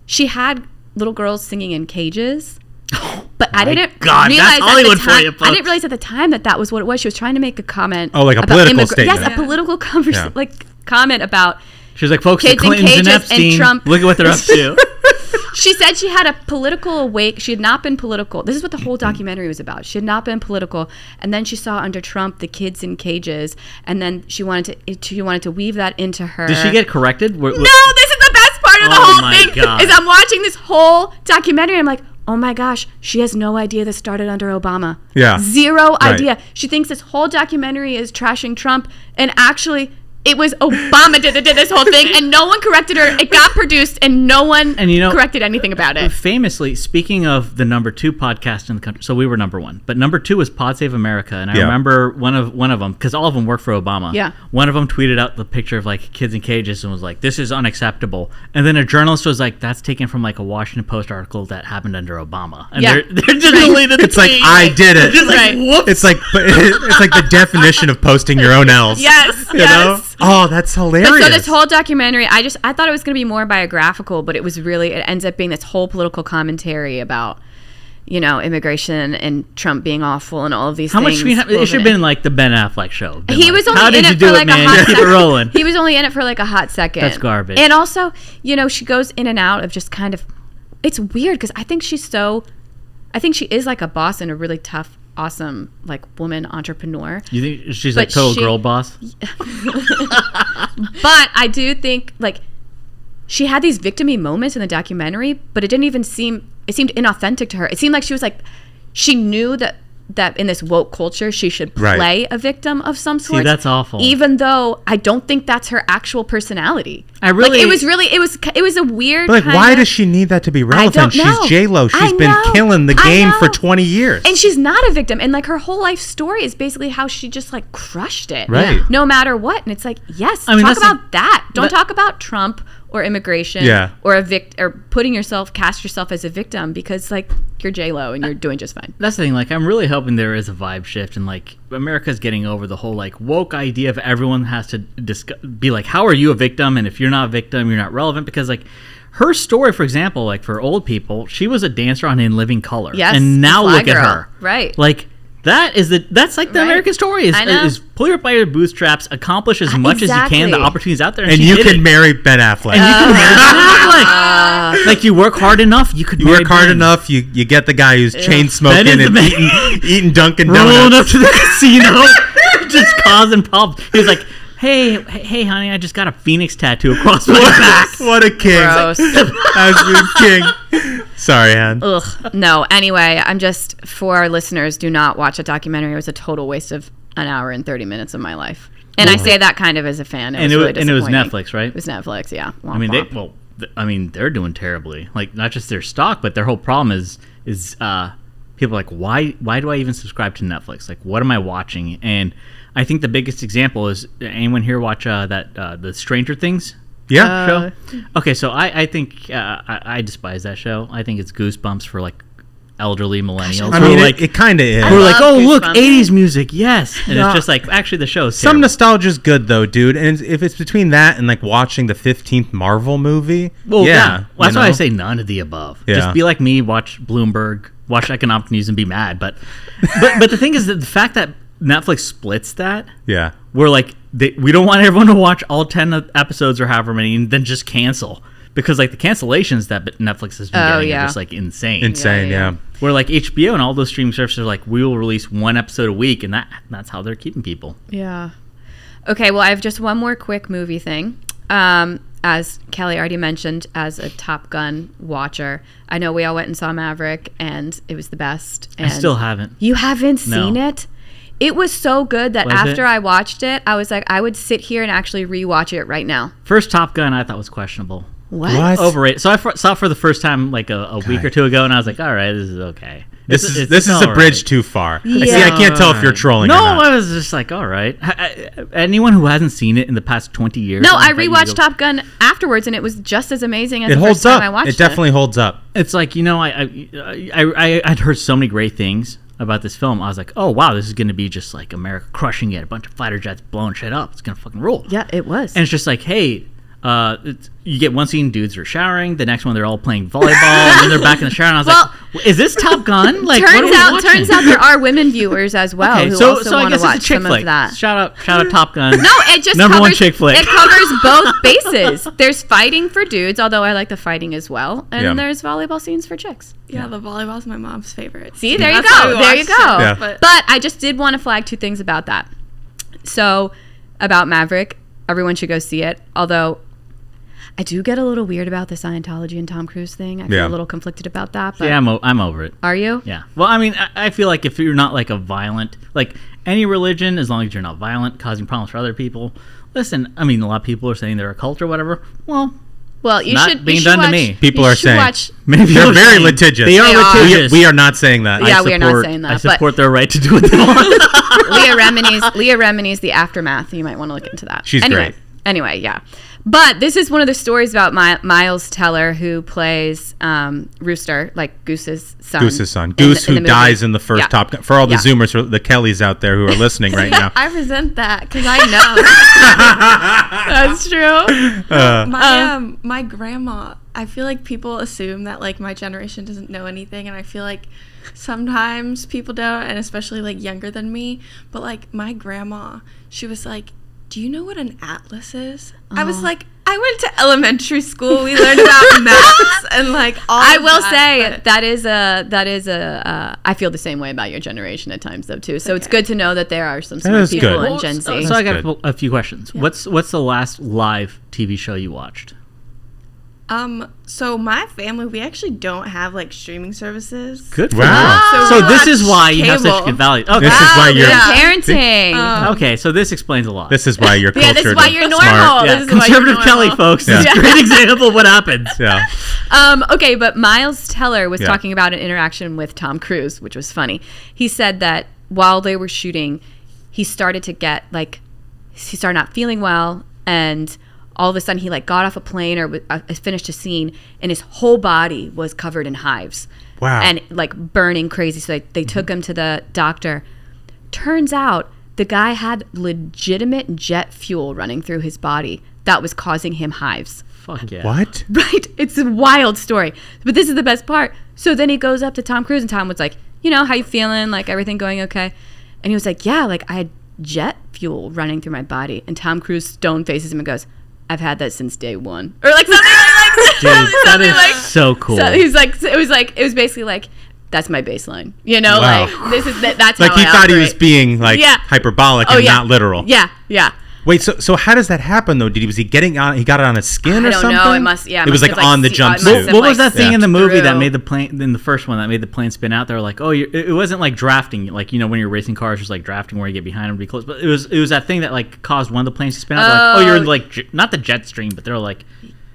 S9: she had little girls singing in cages but I didn't
S8: God, that's
S9: realize
S8: Hollywood
S9: at
S8: for
S9: the time.
S8: you,
S9: I didn't realize at the time that that was what it was. She was trying to make a comment.
S7: Oh, like a
S9: about
S7: political
S9: immigra-
S7: statement.
S9: Yes, a political convers-
S7: Yeah.
S9: like comment about.
S8: She was like, folks, the
S9: Kids in
S8: Clintons and,
S9: and
S8: Epstein.
S9: Trump.
S8: Look at what they're up to.
S9: She said she had a political awake. She had not been political. This is what the whole documentary was about. She had not been political, and then she saw under Trump the kids in cages, and then she wanted to. She wanted to weave that into her.
S8: Did she get corrected? Were-
S9: No, this is the best part of the
S8: Oh
S9: whole thing.
S8: God.
S9: Is I'm watching this whole documentary. I'm like, oh my gosh, she has no idea this started under Obama.
S7: Yeah.
S9: zero
S7: Right.
S9: idea. She thinks this whole documentary is trashing Trump, and actually. It was Obama did, did this whole thing, and no one corrected her. It got produced, and no one
S8: And you know-
S9: corrected anything about it.
S8: Famously, speaking of the number two podcast in the country, so we were number one, but number two was Pod Save America, and I
S7: Yeah.
S8: remember one of one of them because all of them work for Obama.
S9: Yeah.
S8: one of them tweeted out the picture of like kids in cages and was like, "This is unacceptable," and then a journalist was like, "That's taken from like a Washington Post article that happened under Obama," and
S9: Yeah.
S8: they're, they're just deleted the
S7: It's like. I did it.
S8: Just like, whoops.
S7: It's like it's like the definition of posting your own L's.
S9: Yes,
S7: You
S9: yes.
S7: know? Oh, that's hilarious.
S9: But so this whole documentary, I just I thought it was going to be more biographical, but it was really it ends up being this whole political commentary about you know, immigration and Trump being awful and all of these
S8: How much
S9: things.
S8: screen time? It should have been like the Ben Affleck show. Been
S9: He
S8: like,
S9: was only
S8: How
S9: in
S8: did
S9: it
S8: you
S9: for like
S8: it, man?
S9: a hot
S8: Keep
S9: second.
S8: it rolling.
S9: He was only in it for like a hot second.
S8: That's garbage.
S9: And also, you know, she goes in and out of just kind of. It's weird because I think she's so. I think she is like a boss and a really tough, awesome like woman entrepreneur.
S8: You think she's
S9: But
S8: like total
S9: she-
S8: girl boss?
S9: But I do think like she had these victimy moments in the documentary, but it didn't even seem it seemed inauthentic to her. It seemed like she was like she knew that that in this woke culture she should
S7: Right.
S9: play a victim of some sort.
S8: See, that's awful.
S9: Even though I don't think that's her actual personality.
S8: I really-
S9: like, it was really it was it was a weird.
S7: But like, why
S9: kinda-
S7: does she need that to be relevant?
S9: don't.
S7: She's J Lo.
S9: I
S7: She's been
S9: know.
S7: killing the game for 20 years.
S9: And she's not a victim. And like her whole life story is basically how she just like crushed it.
S7: Right. Yeah.
S9: No matter what. And it's like, yes,
S8: I mean,
S9: talk
S8: that's the-
S9: about that. Don't
S8: but-
S9: talk about Trump or immigration
S7: Yeah.
S9: or a vict or putting yourself cast yourself as a victim because like you're J Lo and you're doing just fine.
S8: That's the thing. Like, I'm really hoping there is a vibe shift, and like America's getting over the whole like woke idea of everyone has to discuss, be like, how are you a victim? And if you're not a victim, you're not relevant. Because like her story, for example, like for old people, she was a dancer on In Living Color,
S9: Yes,
S8: and now
S9: Fly
S8: look at her,
S9: Right.
S8: Like that is the that's like the
S9: Right.
S8: American story is,
S9: I know.
S8: is pull your up by your bootstraps, accomplish as uh, much as you can, the opportunities out there, and,
S7: and
S8: she
S7: you
S8: did
S7: can
S8: it.
S7: marry Ben Affleck.
S8: and you can marry Ben Affleck. like you work hard enough, you could
S7: you
S8: marry
S7: work hard
S8: Ben.
S7: enough, you, you get the guy who's chain smoking and
S8: man.
S7: eating, eating Dunkin' Donuts,
S8: rolling up to the casino, just causing problems. He's like, "Hey, hey, hey, honey, I just got a phoenix tattoo across my back."
S7: what a king.
S9: Gross.
S7: Absolute king. Sorry, Anne.
S9: Ugh. No. Anyway, I'm just for our listeners, do not watch a documentary. It was a total waste of an hour and 30 minutes of my life. And I say that kind of as a fan. It
S8: And
S9: was
S8: it
S9: really
S8: was- and it was. Netflix, right?
S9: It was Netflix, yeah.
S8: I mean, they
S9: Womp womp.
S8: well, th- I mean, they're doing terribly. Like not just their stock, but their whole problem is is uh, people are like, why why do I even subscribe to Netflix? Like, what am I watching? And I think the biggest example is anyone here watch uh, that uh, the Stranger Things
S7: Yeah.
S8: show? Okay, so I I think uh, I, I despise that show. I think it's goosebumps for like elderly millennials.
S7: I
S8: who are
S7: mean,
S8: like
S7: it, it kind of is.
S8: We're like, oh look, '80s music, yes, and
S7: No.
S8: it's just like actually the show's
S7: Some
S8: terrible.
S7: nostalgia's good though, dude. And if it's between that and like watching the 15th Marvel movie,
S8: Well, yeah,
S7: yeah,
S8: Well, that's
S7: you
S8: why I say none of the above.
S7: Yeah.
S8: Just be like me, watch Bloomberg, watch economic news, and be mad. But, but, but the thing is that the fact that Netflix splits that,
S7: Yeah.
S8: we're like, they, we don't want everyone to watch all ten episodes or however many, and then just cancel because like the cancellations that Netflix has been
S9: Oh,
S8: getting
S9: yeah.
S8: are just like insane.
S7: Insane,
S9: yeah.
S7: yeah.
S8: Where like HBO and all those streaming services are like, we will release one episode a week, and that that's how they're keeping people.
S9: Yeah. Okay, well, I have just one more quick movie thing. Um, as Kelly already mentioned, as a Top Gun watcher, I know we all went and saw Maverick, and it was the best. And I
S8: still haven't.
S9: You haven't
S8: No.
S9: seen it? It was so good that
S8: Was
S9: after
S8: it?
S9: I watched it, I was like, I would sit here and actually rewatch it right now.
S8: First Top Gun, I thought was questionable.
S9: What?
S7: What?
S8: Overrated. So I f- saw it for the first time like a, a week or two ago, and I was like, "All right, this is okay."
S7: This
S8: It's-
S7: is this is a
S8: all
S7: bridge
S8: right.
S7: too far. I See, I can't tell if you're trolling
S8: No,
S7: or not.
S8: I was just like, "All right." I, I, anyone who hasn't seen it in the past twenty years,
S9: No, I
S8: invite to
S9: rewatched Top Gun afterwards, and it was just as amazing as
S7: it
S9: the
S7: holds
S9: first time
S7: up.
S9: I watched
S7: It definitely holds up.
S8: It's like you know, I I, I I I'd heard so many great things about this film. I was like, "Oh wow, this is to be just like America crushing it, a bunch of fighter jets blowing shit up. It's gonna fucking rule."
S9: Yeah, it was.
S8: And it's just like, hey, uh, it's, you get one scene, dudes are showering. The next one, they're all playing volleyball, and then they're back in the shower. And I was
S9: Well-
S8: like, is this Top Gun? Like, what are
S9: turns
S8: we
S9: out,
S8: watching?
S9: turns out there are women viewers as well
S8: Okay,
S9: who
S8: so
S9: also
S8: so I
S9: want
S8: guess
S9: to watch
S8: it's a chick
S9: some
S8: flick.
S9: of that.
S8: Shout out, shout out, Top Gun.
S9: No, it just
S8: number
S9: covers,
S8: one chick flick.
S9: It covers both bases. There's fighting for dudes, although I like the fighting as well, and
S7: Yeah.
S9: there's volleyball scenes for chicks.
S10: Yeah, the volleyball's my mom's favorite.
S9: See, there you
S10: That's
S9: go. There you go.
S10: it,
S7: Yeah.
S10: But,
S9: But I just did want to flag two things about that. So, about Maverick, everyone should go see it. Although, I do get a little weird about the Scientology and Tom Cruise thing. I feel
S7: Yeah.
S9: a little conflicted about that. But
S8: yeah, I'm, o- I'm over it.
S9: are you?
S8: Yeah. Well, I mean, I, I feel like if you're not like a violent, like any religion, as long as you're not violent, causing problems for other people. Listen, I mean, a lot of people are saying they're a cult or whatever. Well,
S9: Well, you
S8: Not
S9: should. you
S8: being
S9: should
S8: done to me.
S7: People are saying.
S9: Watch,
S8: maybe
S7: They're
S8: you're
S7: very
S8: saying-
S7: litigious.
S8: They are
S9: They are.
S8: Litigious.
S7: we are not saying that.
S9: Yeah, we are not saying that,
S8: I support their right to do what they want.
S9: Leah Remini's Leah Remini's The Aftermath. You might want to look into that.
S7: She's
S9: anyway,
S7: great.
S9: Anyway, yeah. But this is one of the stories about My- Miles Teller, who plays um, Rooster, like Goose's son.
S7: Goose's son.
S9: in the-
S7: Goose,
S9: in
S7: who dies in the first
S9: Yeah.
S7: Top Gun. For all the
S9: Yeah.
S7: Zoomers, the Kellys out there who are listening right now.
S10: I resent that because I know.
S9: That's true.
S7: Uh,
S10: my um my grandma i feel like people assume that like my generation doesn't know anything and i feel like sometimes people don't and especially like younger than me but like my grandma she was like do you know what an atlas is i was like i went to elementary school we learned about maps and like all
S9: I
S10: of
S9: will
S10: that,
S9: say that is a that is a. Uh, I feel the same way about your generation at times though too. So it's good to know that there are some smart people
S7: good.
S9: in Gen
S8: so,
S9: Z.
S8: so I got a,
S7: good.
S8: a few questions. What's what's the last live TV show you watched?
S10: Um so my family we actually don't have like streaming services
S8: Good for
S7: Wow.
S8: you.
S10: So
S8: So, this is
S10: watch
S8: why you have such
S10: cable.
S8: good value. Okay.
S7: This is why you're.
S10: yeah.
S9: parenting.
S10: Um,
S8: okay, so this explains a lot.
S7: This is why you're.
S9: yeah, this is
S7: cultured
S9: why you're
S7: smart.
S9: normal.
S8: yeah,
S9: This is why you're
S8: conservative Kelly, folks.
S7: Yeah.
S8: This is a great example of what happens.
S7: Yeah.
S9: Um, okay, but Miles Teller was
S7: Yeah.
S9: talking about an interaction with Tom Cruise, which was funny. He said that while they were shooting, he started to get like he started not feeling well, and all of a sudden he like got off a plane or uh, finished a scene, and his whole body was covered in hives.
S7: Wow.
S9: And like burning crazy. So they, they took him to the doctor. Turns out the guy had legitimate jet fuel running through his body that was causing him hives.
S8: Fuck yeah.
S7: What?
S9: Right. It's a wild story. But this is the best part. So then he goes up to Tom Cruise and Tom was like, you know, how you feeling? Like everything going okay? And he was like, yeah, like I had jet fuel running through my body. And Tom Cruise stone faces him and goes, I've had that since day one. Or like something like, like
S8: Dude, that is
S9: like-
S8: so cool.
S9: So he's like, it was like, it was basically like, that's my baseline. You know,
S7: Wow.
S9: like this is that, that's
S7: Like
S9: how
S7: he
S9: I
S7: thought he was being like
S9: Yeah.
S7: hyperbolic
S9: Oh,
S7: and
S9: yeah.
S7: not literal.
S9: Yeah, yeah.
S7: Wait, so so how does that happen though? Did he was he getting on? He got it on his skin
S9: I
S7: or
S9: don't
S7: something?
S9: know. It must- yeah, it
S7: It was like
S9: like,
S7: on the
S9: se- uh,
S7: jumpsuit.
S9: have,
S8: what
S9: like,
S8: was that thing
S7: Yeah.
S8: in the movie that made the plane in the first one that made the plane spin out? They were like, oh, you it it wasn't like drafting, like you know when you're racing cars, just like drafting where you get behind them to be close. But it was it was that thing that like caused one of the planes to spin out. They're like, oh, you're in
S9: Oh.
S8: like j- not the jet stream, but they're like,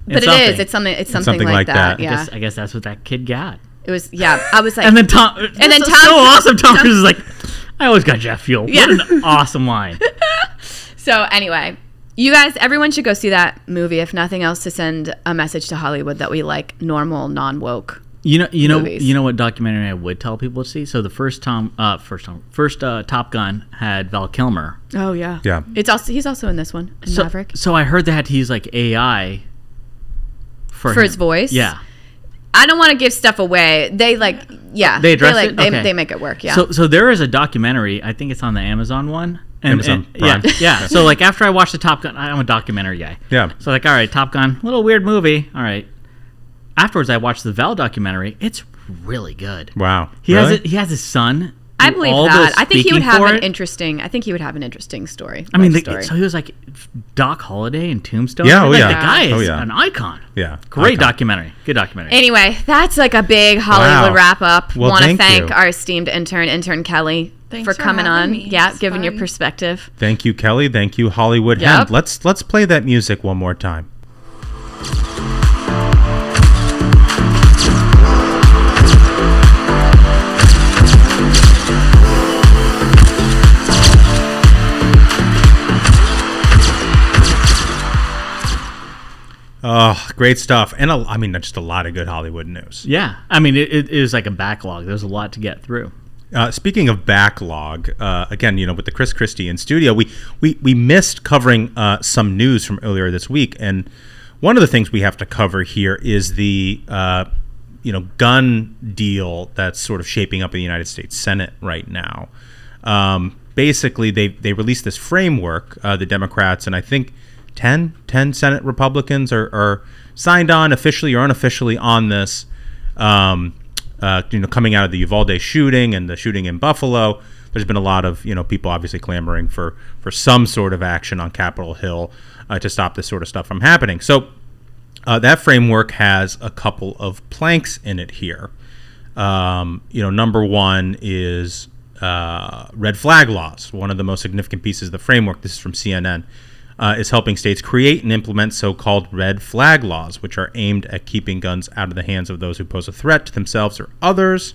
S9: But it is. It's something. It's something,
S7: something
S9: like,
S7: like
S9: that.
S7: that.
S8: I
S9: Yeah.
S8: guess I guess that's what that kid got.
S9: It was. Yeah. I was like.
S8: And then Tom,
S9: And then Tom
S8: so awesome. Tom
S9: Tom-
S8: Cruise is like, I always got jet fuel.
S9: Yeah.
S8: What an awesome line.
S9: So anyway, you guys, everyone should go see that movie. If nothing else, to send a message to Hollywood that we like normal, non woke.
S8: You know, you know,
S9: movies.
S8: you know what documentary I would tell people to see. So the first Tom, uh, first Tom, first uh, Top Gun had Val Kilmer.
S9: Oh yeah.
S7: Yeah.
S9: It's also he's also in this one. In
S8: So,
S9: Maverick.
S8: so I heard they had to use like AI for,
S9: For
S8: him.
S9: his voice?
S8: Yeah.
S9: I don't want to give stuff away. They like. Yeah.
S8: They address
S9: like,
S8: it?
S9: They,
S8: Okay.
S9: they make it work. Yeah.
S8: So, so there is a documentary. I think it's on the Amazon one. And,
S7: Amazon
S8: and- yeah,
S7: Prime.
S8: yeah. So like after I watched the Top Gun, I'm a documentary guy.
S7: Yeah.
S8: So like, all right, Top Gun, little weird movie. All right. Afterwards, I watched the Val documentary. It's really good.
S7: Wow.
S8: He
S7: Really?
S8: has it. He has his son.
S9: I believe
S8: all
S9: that. I think he would have an
S8: it.
S9: interesting. I think he would have an interesting story.
S8: I mean, the,
S9: story.
S8: so he was like Doc Holliday and Tombstone.
S7: Yeah, oh,
S8: Like,
S7: yeah.
S8: The guy is
S7: Oh, yeah.
S8: an icon.
S7: Yeah.
S8: Great
S7: Icon.
S8: documentary. Good documentary.
S9: Anyway, that's like a big Hollywood
S7: Wow.
S9: wrap up.
S7: Well,
S9: Want to
S7: thank
S9: thank
S7: you.
S9: our esteemed intern, intern Kelly,
S10: Thanks
S9: for
S10: for
S9: coming on.
S10: me.
S9: Yeah,
S10: It's
S9: giving your perspective.
S7: Thank you, Kelly. Thank you, Hollywood
S9: Yep.
S7: Hemp. Let's let's play that music one more time. Oh, great stuff, and a, I mean, just a lot of good Hollywood news.
S8: yeah, I mean, it, it is like a backlog. There's a lot to get through.
S7: Uh, speaking of backlog, uh, again, you know, with the Chris Christie in studio, we we we missed covering uh, some news from earlier this week, and one of the things we have to cover here is the uh, you know gun deal that's sort of shaping up in the United States Senate right now. Um, basically, they they released this framework, uh, the Democrats, and I think 10, 10 Senate Republicans are, are signed on officially or unofficially on this. Um, uh, you know, coming out of the Uvalde shooting and the shooting in Buffalo, there's been a lot of you know people obviously clamoring for for some sort of action on Capitol Hill uh, to stop this sort of stuff from happening. So uh, that framework has a couple of planks in it here. Um, you know, number one is uh, red flag laws. One of the most significant pieces of the framework. This is from CNN. Uh, is helping states create and implement so-called red flag laws, which are aimed at keeping guns out of the hands of those who pose a threat to themselves or others.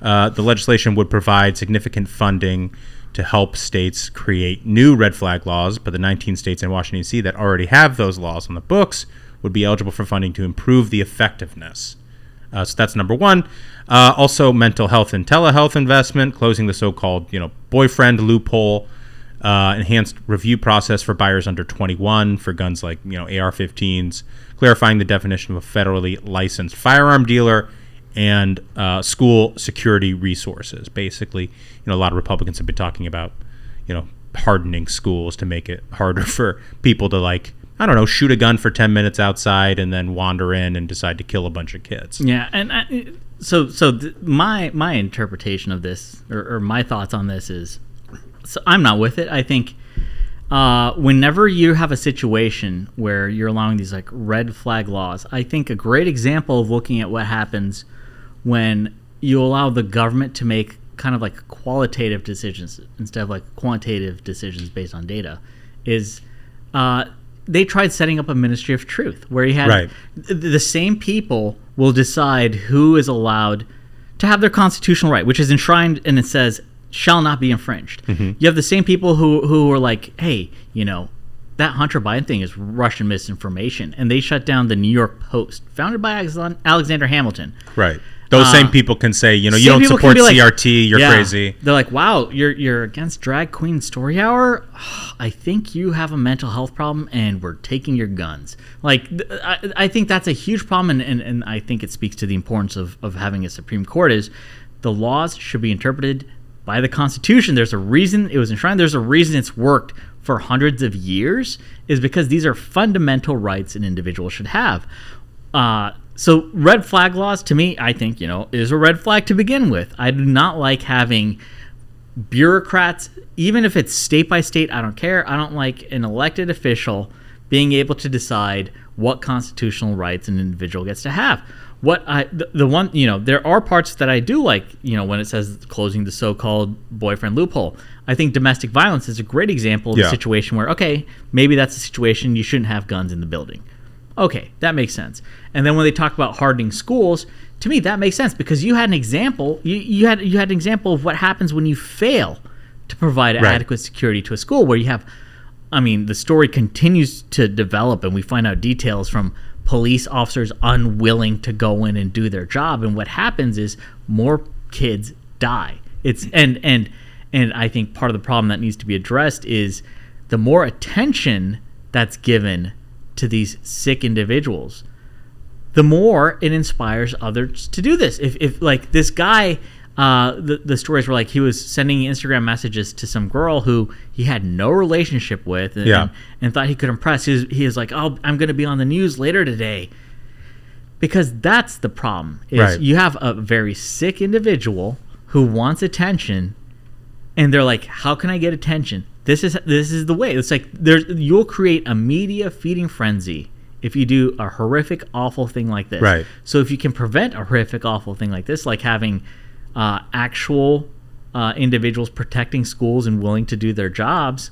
S7: Uh, the legislation would provide significant funding to help states create new red flag laws, but the 19 states and Washington, D.C. that already have those laws on the books would be eligible for funding to improve the effectiveness. Uh, so that's number one. Uh, also, mental health and telehealth investment, closing the so-called you know boyfriend loophole, uh, enhanced review process for buyers under 21 for guns like you know AR-15s, clarifying the definition of a federally licensed firearm dealer, and uh, school security resources. Basically, you know a lot of Republicans have been talking about you know hardening schools to make it harder for people to like I don't know, shoot a gun for 10 minutes outside and then wander in and decide to kill a bunch of kids.
S8: Yeah, and I, so so th- my my interpretation of this or, or, my thoughts on this is, so I'm not with it. I think uh, whenever you have a situation where you're allowing these like red flag laws, I think a great example of looking at what happens when you allow the government to make kind of like qualitative decisions instead of like quantitative decisions based on data is. Uh, they tried setting up a ministry of truth where you had
S7: right.
S8: th- the same people will decide who is allowed to have their constitutional right, which is enshrined and it says shall not be infringed.
S7: Mm-hmm.
S8: You have the same people who who are like, hey, you know, that Hunter Biden thing is Russian misinformation, and they shut down the New York Post, founded by Alexander Hamilton.
S7: Right. Those
S8: Uh,
S7: same people can say, you know, you don't support
S8: like,
S7: CRT, you're
S8: yeah.
S7: crazy.
S8: They're like, wow, you're you're against drag queen story hour. I think you have a mental health problem, and we're taking your guns. Like, I, I think that's a huge problem, and, and, and I think it speaks to the importance of, of having a Supreme Court. Is the laws should be interpreted by the Constitution. There's a reason it was enshrined. There's a reason it's worked for hundreds of years. Is because these are fundamental rights an individual should have. Uh, so red flag laws to me, I think, you know, is a red flag to begin with. I do not like having bureaucrats, even if it's state by state, I don't care. I don't like an elected official being able to decide what constitutional rights an individual gets to have. What I the, the one you know there are parts that I do like you know when it says closing the so-called boyfriend loophole. I think domestic violence is a great example of
S7: Yeah.
S8: a situation where okay maybe that's a situation you shouldn't have guns in the building. Okay, that makes sense. And then when they talk about hardening schools, to me that makes sense because you had an example. You, you had you had an example of what happens when you fail to provide
S7: Right.
S8: adequate security to a school where you have. I mean, the story continues to develop, and we find out details from police officers unwilling to go in and do their job. And what happens is more kids die. It's and and and I think part of the problem that needs to be addressed is the more attention that's given to these sick individuals, the more it inspires others to do this. If, if like this guy, uh, the, the stories were like he was sending Instagram messages to some girl who he had no relationship with and,
S7: Yeah.
S8: and, and thought he could impress. He was, he was like, oh, I'm going to be on the news later today. Because that's the problem is
S7: Right.
S8: you have a very sick individual who wants attention and they're like, "How can I get attention?" This is this is the way. It's like there's you'll create a media feeding frenzy if you do a horrific, awful thing like this.
S7: Right.
S8: So if you can prevent a horrific, awful thing like this, like having uh, actual uh, individuals protecting schools and willing to do their jobs,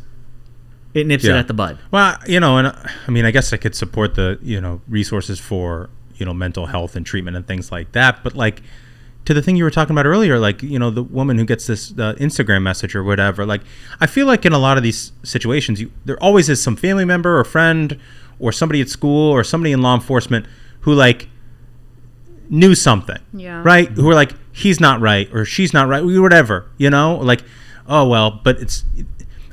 S8: it nips it at the bud.
S7: Well, you know, and uh, I mean, I guess I could support the, you know, resources for, you know, mental health and treatment and things like that. But like to the thing you were talking about earlier, like, you know, the woman who gets this uh, Instagram message or whatever, like, I feel like in a lot of these situations, you, there always is some family member or friend or somebody at school or somebody in law enforcement who like knew something.
S9: Yeah.
S7: Right? Who are like, he's not right or she's not right, whatever, you know? Like, oh, well, but it's,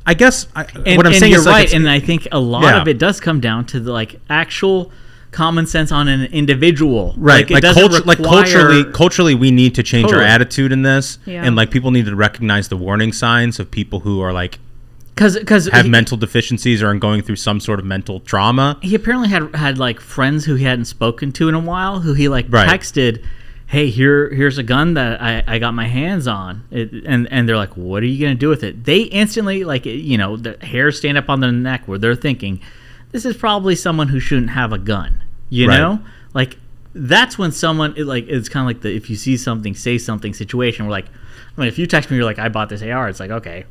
S7: I guess I,
S8: And,
S7: what I'm
S8: and
S7: saying
S8: you're
S7: is
S8: right,
S7: it's-
S8: and I think a lot
S7: Yeah.
S8: of it does come down to the like actual common sense on an individual.
S7: right
S8: it
S7: like,
S8: doesn't
S7: culture, like culturally culturally we need to change
S8: Totally.
S7: our attitude in this
S9: Yeah.
S7: and like people need to recognize the warning signs of people who are like
S8: because because
S7: have mental deficiencies or are going through some sort of mental trauma?
S8: He apparently had had like friends who he hadn't spoken to in a while who he like
S7: Right.
S8: texted hey here here's a gun that i, I got my hands on. It, and and they're like what are you gonna do with it? They instantly like you know the hairs stand up on their neck where they're thinking this is probably someone who shouldn't have a gun you
S7: Right.
S8: know? Like that's when someone it, like it's kind of like the if you see something say something situation We're like i mean if you text me you're like i bought this ar it's like okay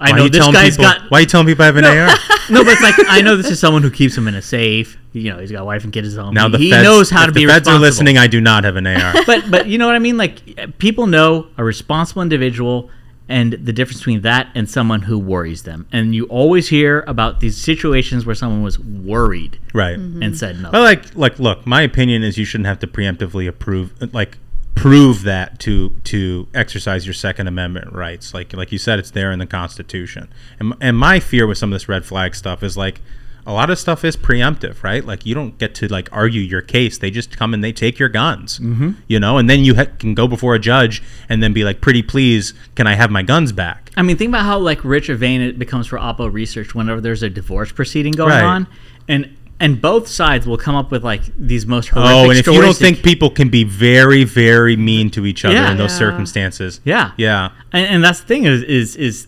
S8: I
S7: Why
S8: know
S7: you
S8: this
S7: telling
S8: guy's
S7: people-
S8: got
S7: why you telling people I have an AR?
S8: no, but it's like I know this is someone who keeps them in a safe. You know, he's got a wife and kids at home.
S7: now
S8: he,
S7: the
S8: he
S7: feds,
S8: knows how
S7: if
S8: to
S7: the
S8: be
S7: feds
S8: responsible.
S7: are listening I do not have an AR
S8: but but you know what I mean? Like people know a responsible individual and the difference between that and someone who worries them. And you always hear about these situations where someone was worried
S7: Right.
S8: and said mm-hmm. no.
S7: But like, like, look, my opinion is you shouldn't have to preemptively approve, like, prove that to to exercise your Second Amendment rights. Like, like you said, it's there in the Constitution. And and my fear with some of this red flag stuff is like. A lot of stuff is preemptive, right? Like you don't get to like argue your case; they just come and they take your guns, mm-hmm. you know, and then you ha- can go before a judge and then be like, "Pretty please, can I have my guns back?"
S8: I mean, think about how like rich or vain it becomes for Oppo Research whenever there's a divorce proceeding going
S7: Right.
S8: on, and and both sides will come up with like these most horrific
S7: Oh, and if you don't think people can be very, very mean to each other
S8: Yeah.
S7: in those
S10: Yeah.
S7: circumstances,
S8: yeah,
S7: yeah,
S8: and, and that's the thing is is is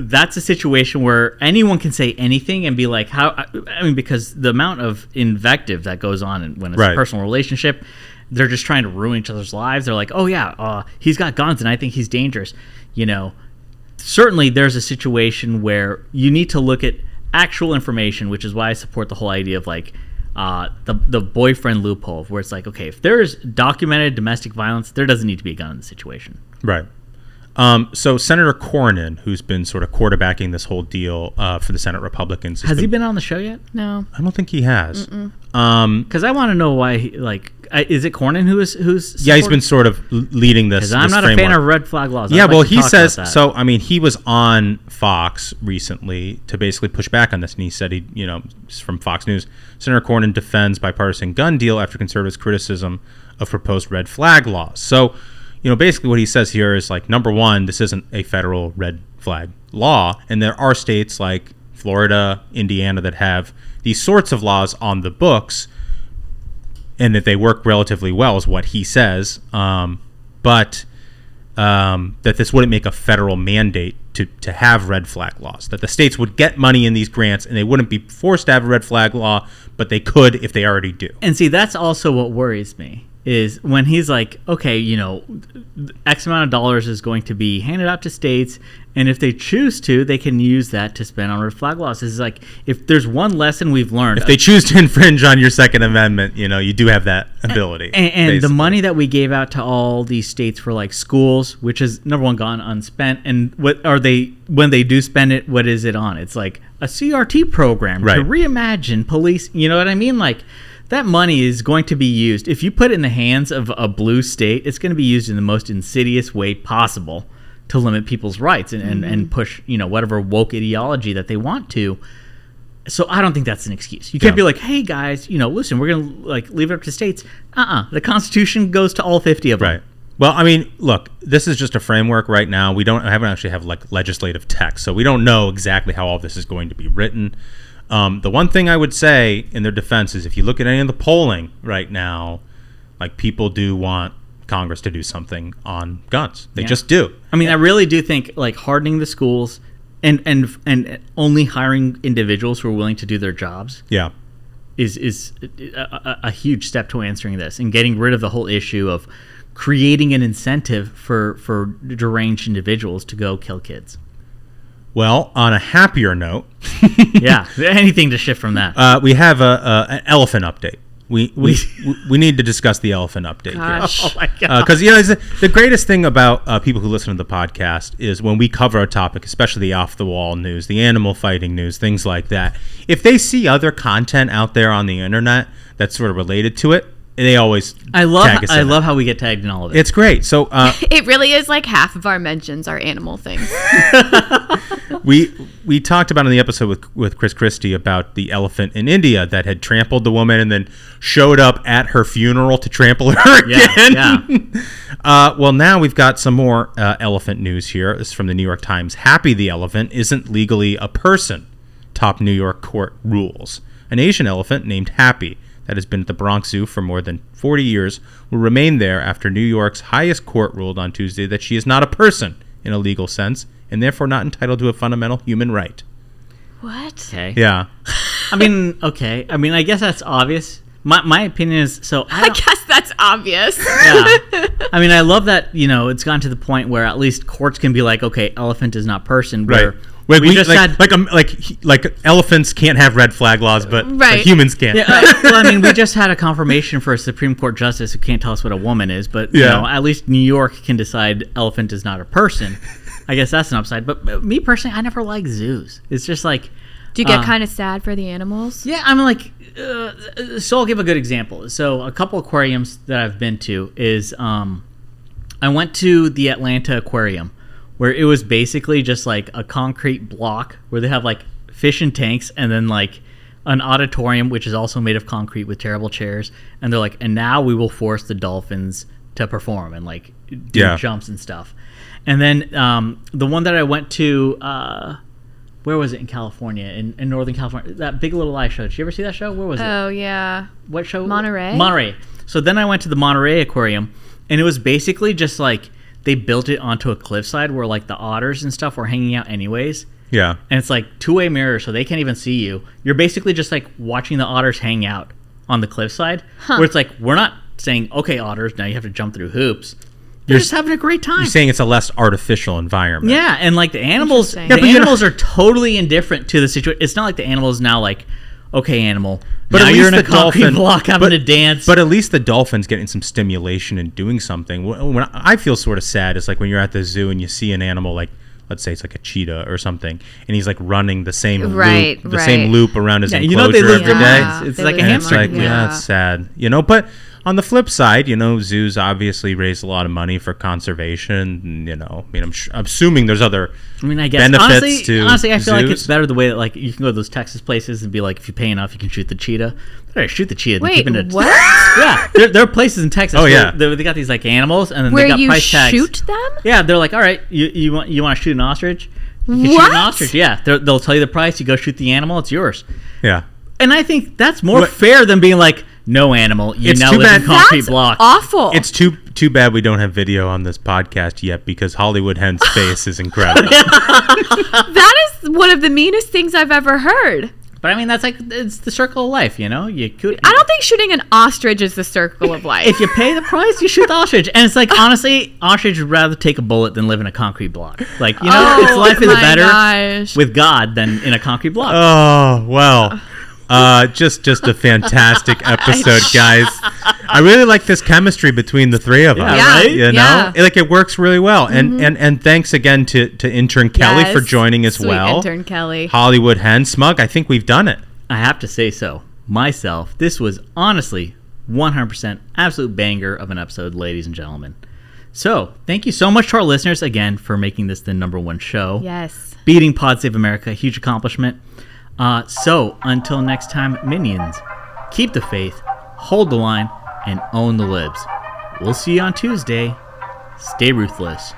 S8: that's a situation where anyone can say anything and be like how I, I mean because the amount of invective that goes on in- when it's
S7: Right.
S8: a personal relationship they're just trying to ruin each other's lives they're like oh yeah uh, he's got guns and i think he's dangerous you know certainly there's a situation where you need to look at actual information which is why i support the whole idea of like uh, the, the boyfriend loophole where it's like okay if there's documented domestic violence there doesn't need to be a gun in the situation
S7: right. Um, so Senator Cornyn, who's been sort of quarterbacking this whole deal uh, for the Senate Republicans,
S8: has he been on the show yet
S9: No.
S7: I don't think he has. Um,
S8: Because I want to know why, he, like, I, Uh, is it Cornyn who is who's?
S7: yeah, he's been sort of leading this.
S8: Because I'm
S7: this
S8: not a fan of red flag laws.
S7: Yeah,
S8: like
S7: well, he says so. I mean, he was on Fox recently to basically push back on this, and he said he, you know, from Fox News, Senator Cornyn defends bipartisan gun deal after conservatives' criticism of proposed red flag laws. So, you know, basically what he says here is like number one, this isn't a federal red flag law, and there are states like Florida, Indiana that have these sorts of laws on the books and that they work relatively well is what he says. Um, but um, that this wouldn't make a federal mandate to, to have red flag laws. That the states would get money in these grants and they wouldn't be forced to have a red flag law, but they could if they already do.
S8: and see, that's also what worries me is when he's like, okay, you know, X amount of dollars is going to be handed out to states, and if they choose to, they can use that to spend on red flag laws. It's like if there's one lesson we've learned,
S7: If they choose to infringe on your Second Amendment, you know, you do have that ability.
S8: and, and the money that we gave out to all these states for like schools, which is number one gone unspent, and what are they when they do spend it? What is it on? It's like a CRT program to reimagine police. You know what I mean? Like that money is going to be used if you put it in the hands of a blue state. It's going to be used in the most insidious way possible to limit people's rights and, and, and mm-hmm. push you know whatever woke ideology that they want to. So I don't think that's an excuse. You can't
S7: Yeah.
S8: be like, "Hey guys, you know, listen, we're gonna like leave it up to states." Uh-uh. The Constitution goes to all fifty of them.
S7: Right. Well, I mean, look, this is just a framework right now. We don't I haven't actually have like legislative text, so we don't know exactly how all this is going to be written. Um, the one thing I would say in their defense is if you look at any of the polling right now, like people do want Congress to do something on guns. They
S8: Yeah.
S7: just do.
S8: I mean, I really do think like hardening the schools and and and only hiring individuals who are willing to do their jobs
S7: Yeah.
S8: is is a, a, a huge step to answering this and getting rid of the whole issue of creating an incentive for for deranged individuals to go kill kids.
S7: Well, on a happier note,
S8: yeah, anything to shift from that.
S7: uh, we have a, a an elephant update. We we, we we need to discuss the elephant update
S9: Gosh.
S7: here.
S8: oh my god!
S7: because you know the, the greatest thing about uh, people who listen to the podcast is when we cover a topic, especially the off the wall news, the animal fighting news, things like that. If they see other content out there on the internet that's sort of related to it, they always
S8: I love
S7: tag us
S8: I
S7: in it.
S8: love how we get tagged in all of it.
S7: It's great. So uh,
S9: It really is like half of our mentions are animal things.
S7: We we talked about in the episode with with Chris Christie about the elephant in India that had trampled the woman and then showed up at her funeral to trample her
S8: Yeah,
S7: again. uh, well, now we've got some more uh, elephant news here. This is from the New York Times. Happy the elephant isn't legally a person. Top New York court rules. An Asian elephant named Happy that has been at the Bronx Zoo for more than 40 years will remain there after New York's highest court ruled on Tuesday that she is not a person in a legal sense and therefore not entitled to a fundamental human right.
S9: what?
S8: okay.
S7: Yeah.
S8: I mean, okay. I mean, I guess that's obvious. My my opinion is so. I,
S9: I guess that's obvious.
S8: yeah. I mean, I love that you know it's gotten to the point where at least courts can be like, okay, elephant is not person. Where
S7: Right. Like
S8: we, just
S7: like,
S8: had
S7: like um, like like elephants can't have red flag laws, but, but
S9: Right.
S7: humans can.
S8: Yeah, uh, well, I mean, we just had a confirmation for a Supreme Court justice who can't tell us what a woman is, but you know, at least New York can decide elephant is not a person. I guess that's an upside. But me personally, I never like zoos. It's just like.
S9: Do you get
S8: uh,
S9: kind of sad for the animals?
S8: Yeah, I'm like. Uh, so I'll give a good example. So a couple aquariums that I've been to is um, I went to the Atlanta Aquarium, where it was basically just like a concrete block where they have like fish and tanks and then like an auditorium which is also made of concrete with terrible chairs and they're like and now we will force the dolphins to perform and like do
S7: Yeah.
S8: jumps and stuff and then um, the one that i went to uh, where was it in california in, in northern california that big little lie show did you ever see that show where was it
S9: Oh yeah.
S8: what show?
S9: Monterey?
S8: Monterey. So then I went to the Monterey Aquarium, and it was basically just like they built it onto a cliffside where like the otters and stuff were hanging out anyways.
S7: Yeah.
S8: And it's like two way mirror, so they can't even see you. You're basically just like watching the otters hang out on the cliffside, where it's like we're not saying, "Okay, otters, now you have to jump through hoops." They're
S7: You're
S8: just having a great time.
S7: You're saying it's a less artificial environment.
S8: Yeah, and like the animals,
S9: Interesting.
S8: the
S9: Yeah,
S7: but you know-
S8: animals are totally indifferent to the situation. It's not like the animals now like, okay, animal,
S7: But
S8: now
S7: at
S8: you're
S7: least
S8: in a
S7: the dolphin
S8: block I'm
S7: but,
S8: to dance.
S7: But at least the dolphin's getting some stimulation and doing something. When when I feel sort of sad it's like when you're at the zoo and you see an animal like let's say it's like a cheetah or something, and he's like running the same
S9: Right,
S7: loop, the same loop around his
S8: Yeah, you
S7: enclosure
S8: know they live
S7: every
S8: their
S7: day.
S8: lives. It's like a
S9: live their
S7: It's
S8: hamster.
S7: like
S9: lives.
S7: yeah, it's sad, you know. But on the flip side, you know, zoos obviously raise a lot of money for conservation. and, You know, I mean, I'm, sh- I'm assuming there's other
S8: I mean, I guess
S7: benefits
S8: honestly,
S7: to
S8: honestly, I feel like it's better the way that like you can go to those Texas places and be like, if you pay enough, you can shoot the cheetah. Better shoot the cheetah. than
S9: Wait,
S8: keeping it.
S9: what?
S8: Yeah, there, there are places in Texas.
S7: Oh, yeah.
S8: they, they got these like animals, and then
S9: Where
S8: they got
S9: you
S8: price tags.
S9: shoot them?
S8: Yeah, they're like, all right, you you want you want to shoot an ostrich? You can shoot an ostrich. Yeah, They're- they'll tell you the price. You go shoot the animal. It's yours.
S7: yeah.
S8: And I think that's more
S7: What-
S8: fair than being like, no animal. You
S7: It's
S8: now
S7: too
S8: live
S7: bad-
S8: in concrete
S9: That's
S8: block.
S9: awful.
S7: It's too too bad we don't have video on this podcast yet because Hollywood Hen's face is incredible.
S9: that is one of the meanest things I've ever heard.
S8: But I mean, that's like it's the circle of life. You know, you could.
S9: I don't think shooting an ostrich is the circle of life.
S8: if you pay the price, you shoot the ostrich. And it's like, honestly, ostrich would rather take a bullet than live in a concrete block. Like, you know, oh its
S9: Oh
S8: life is better
S9: gosh.
S8: with God than in a concrete block.
S7: Oh well, uh, just just a fantastic episode, guys. I really like this chemistry between the three of us.
S8: Yeah, right?
S7: You know,
S9: yeah.
S7: like it works really well. And and and thanks again to to intern Kelly for joining as
S9: Sweet
S7: well.
S9: intern Kelly.
S7: Hollywood Hen Smug. I think we've done it.
S8: I have to say so. Myself, this was honestly 100% absolute banger of an episode, ladies and gentlemen. So, thank you so much to our listeners again for making this the number one show.
S9: Yes.
S8: Beating Pod Save America, huge accomplishment. Uh, so, until next time, minions, keep the faith, hold the line, and own the libs. We'll see you on Tuesday. Stay ruthless.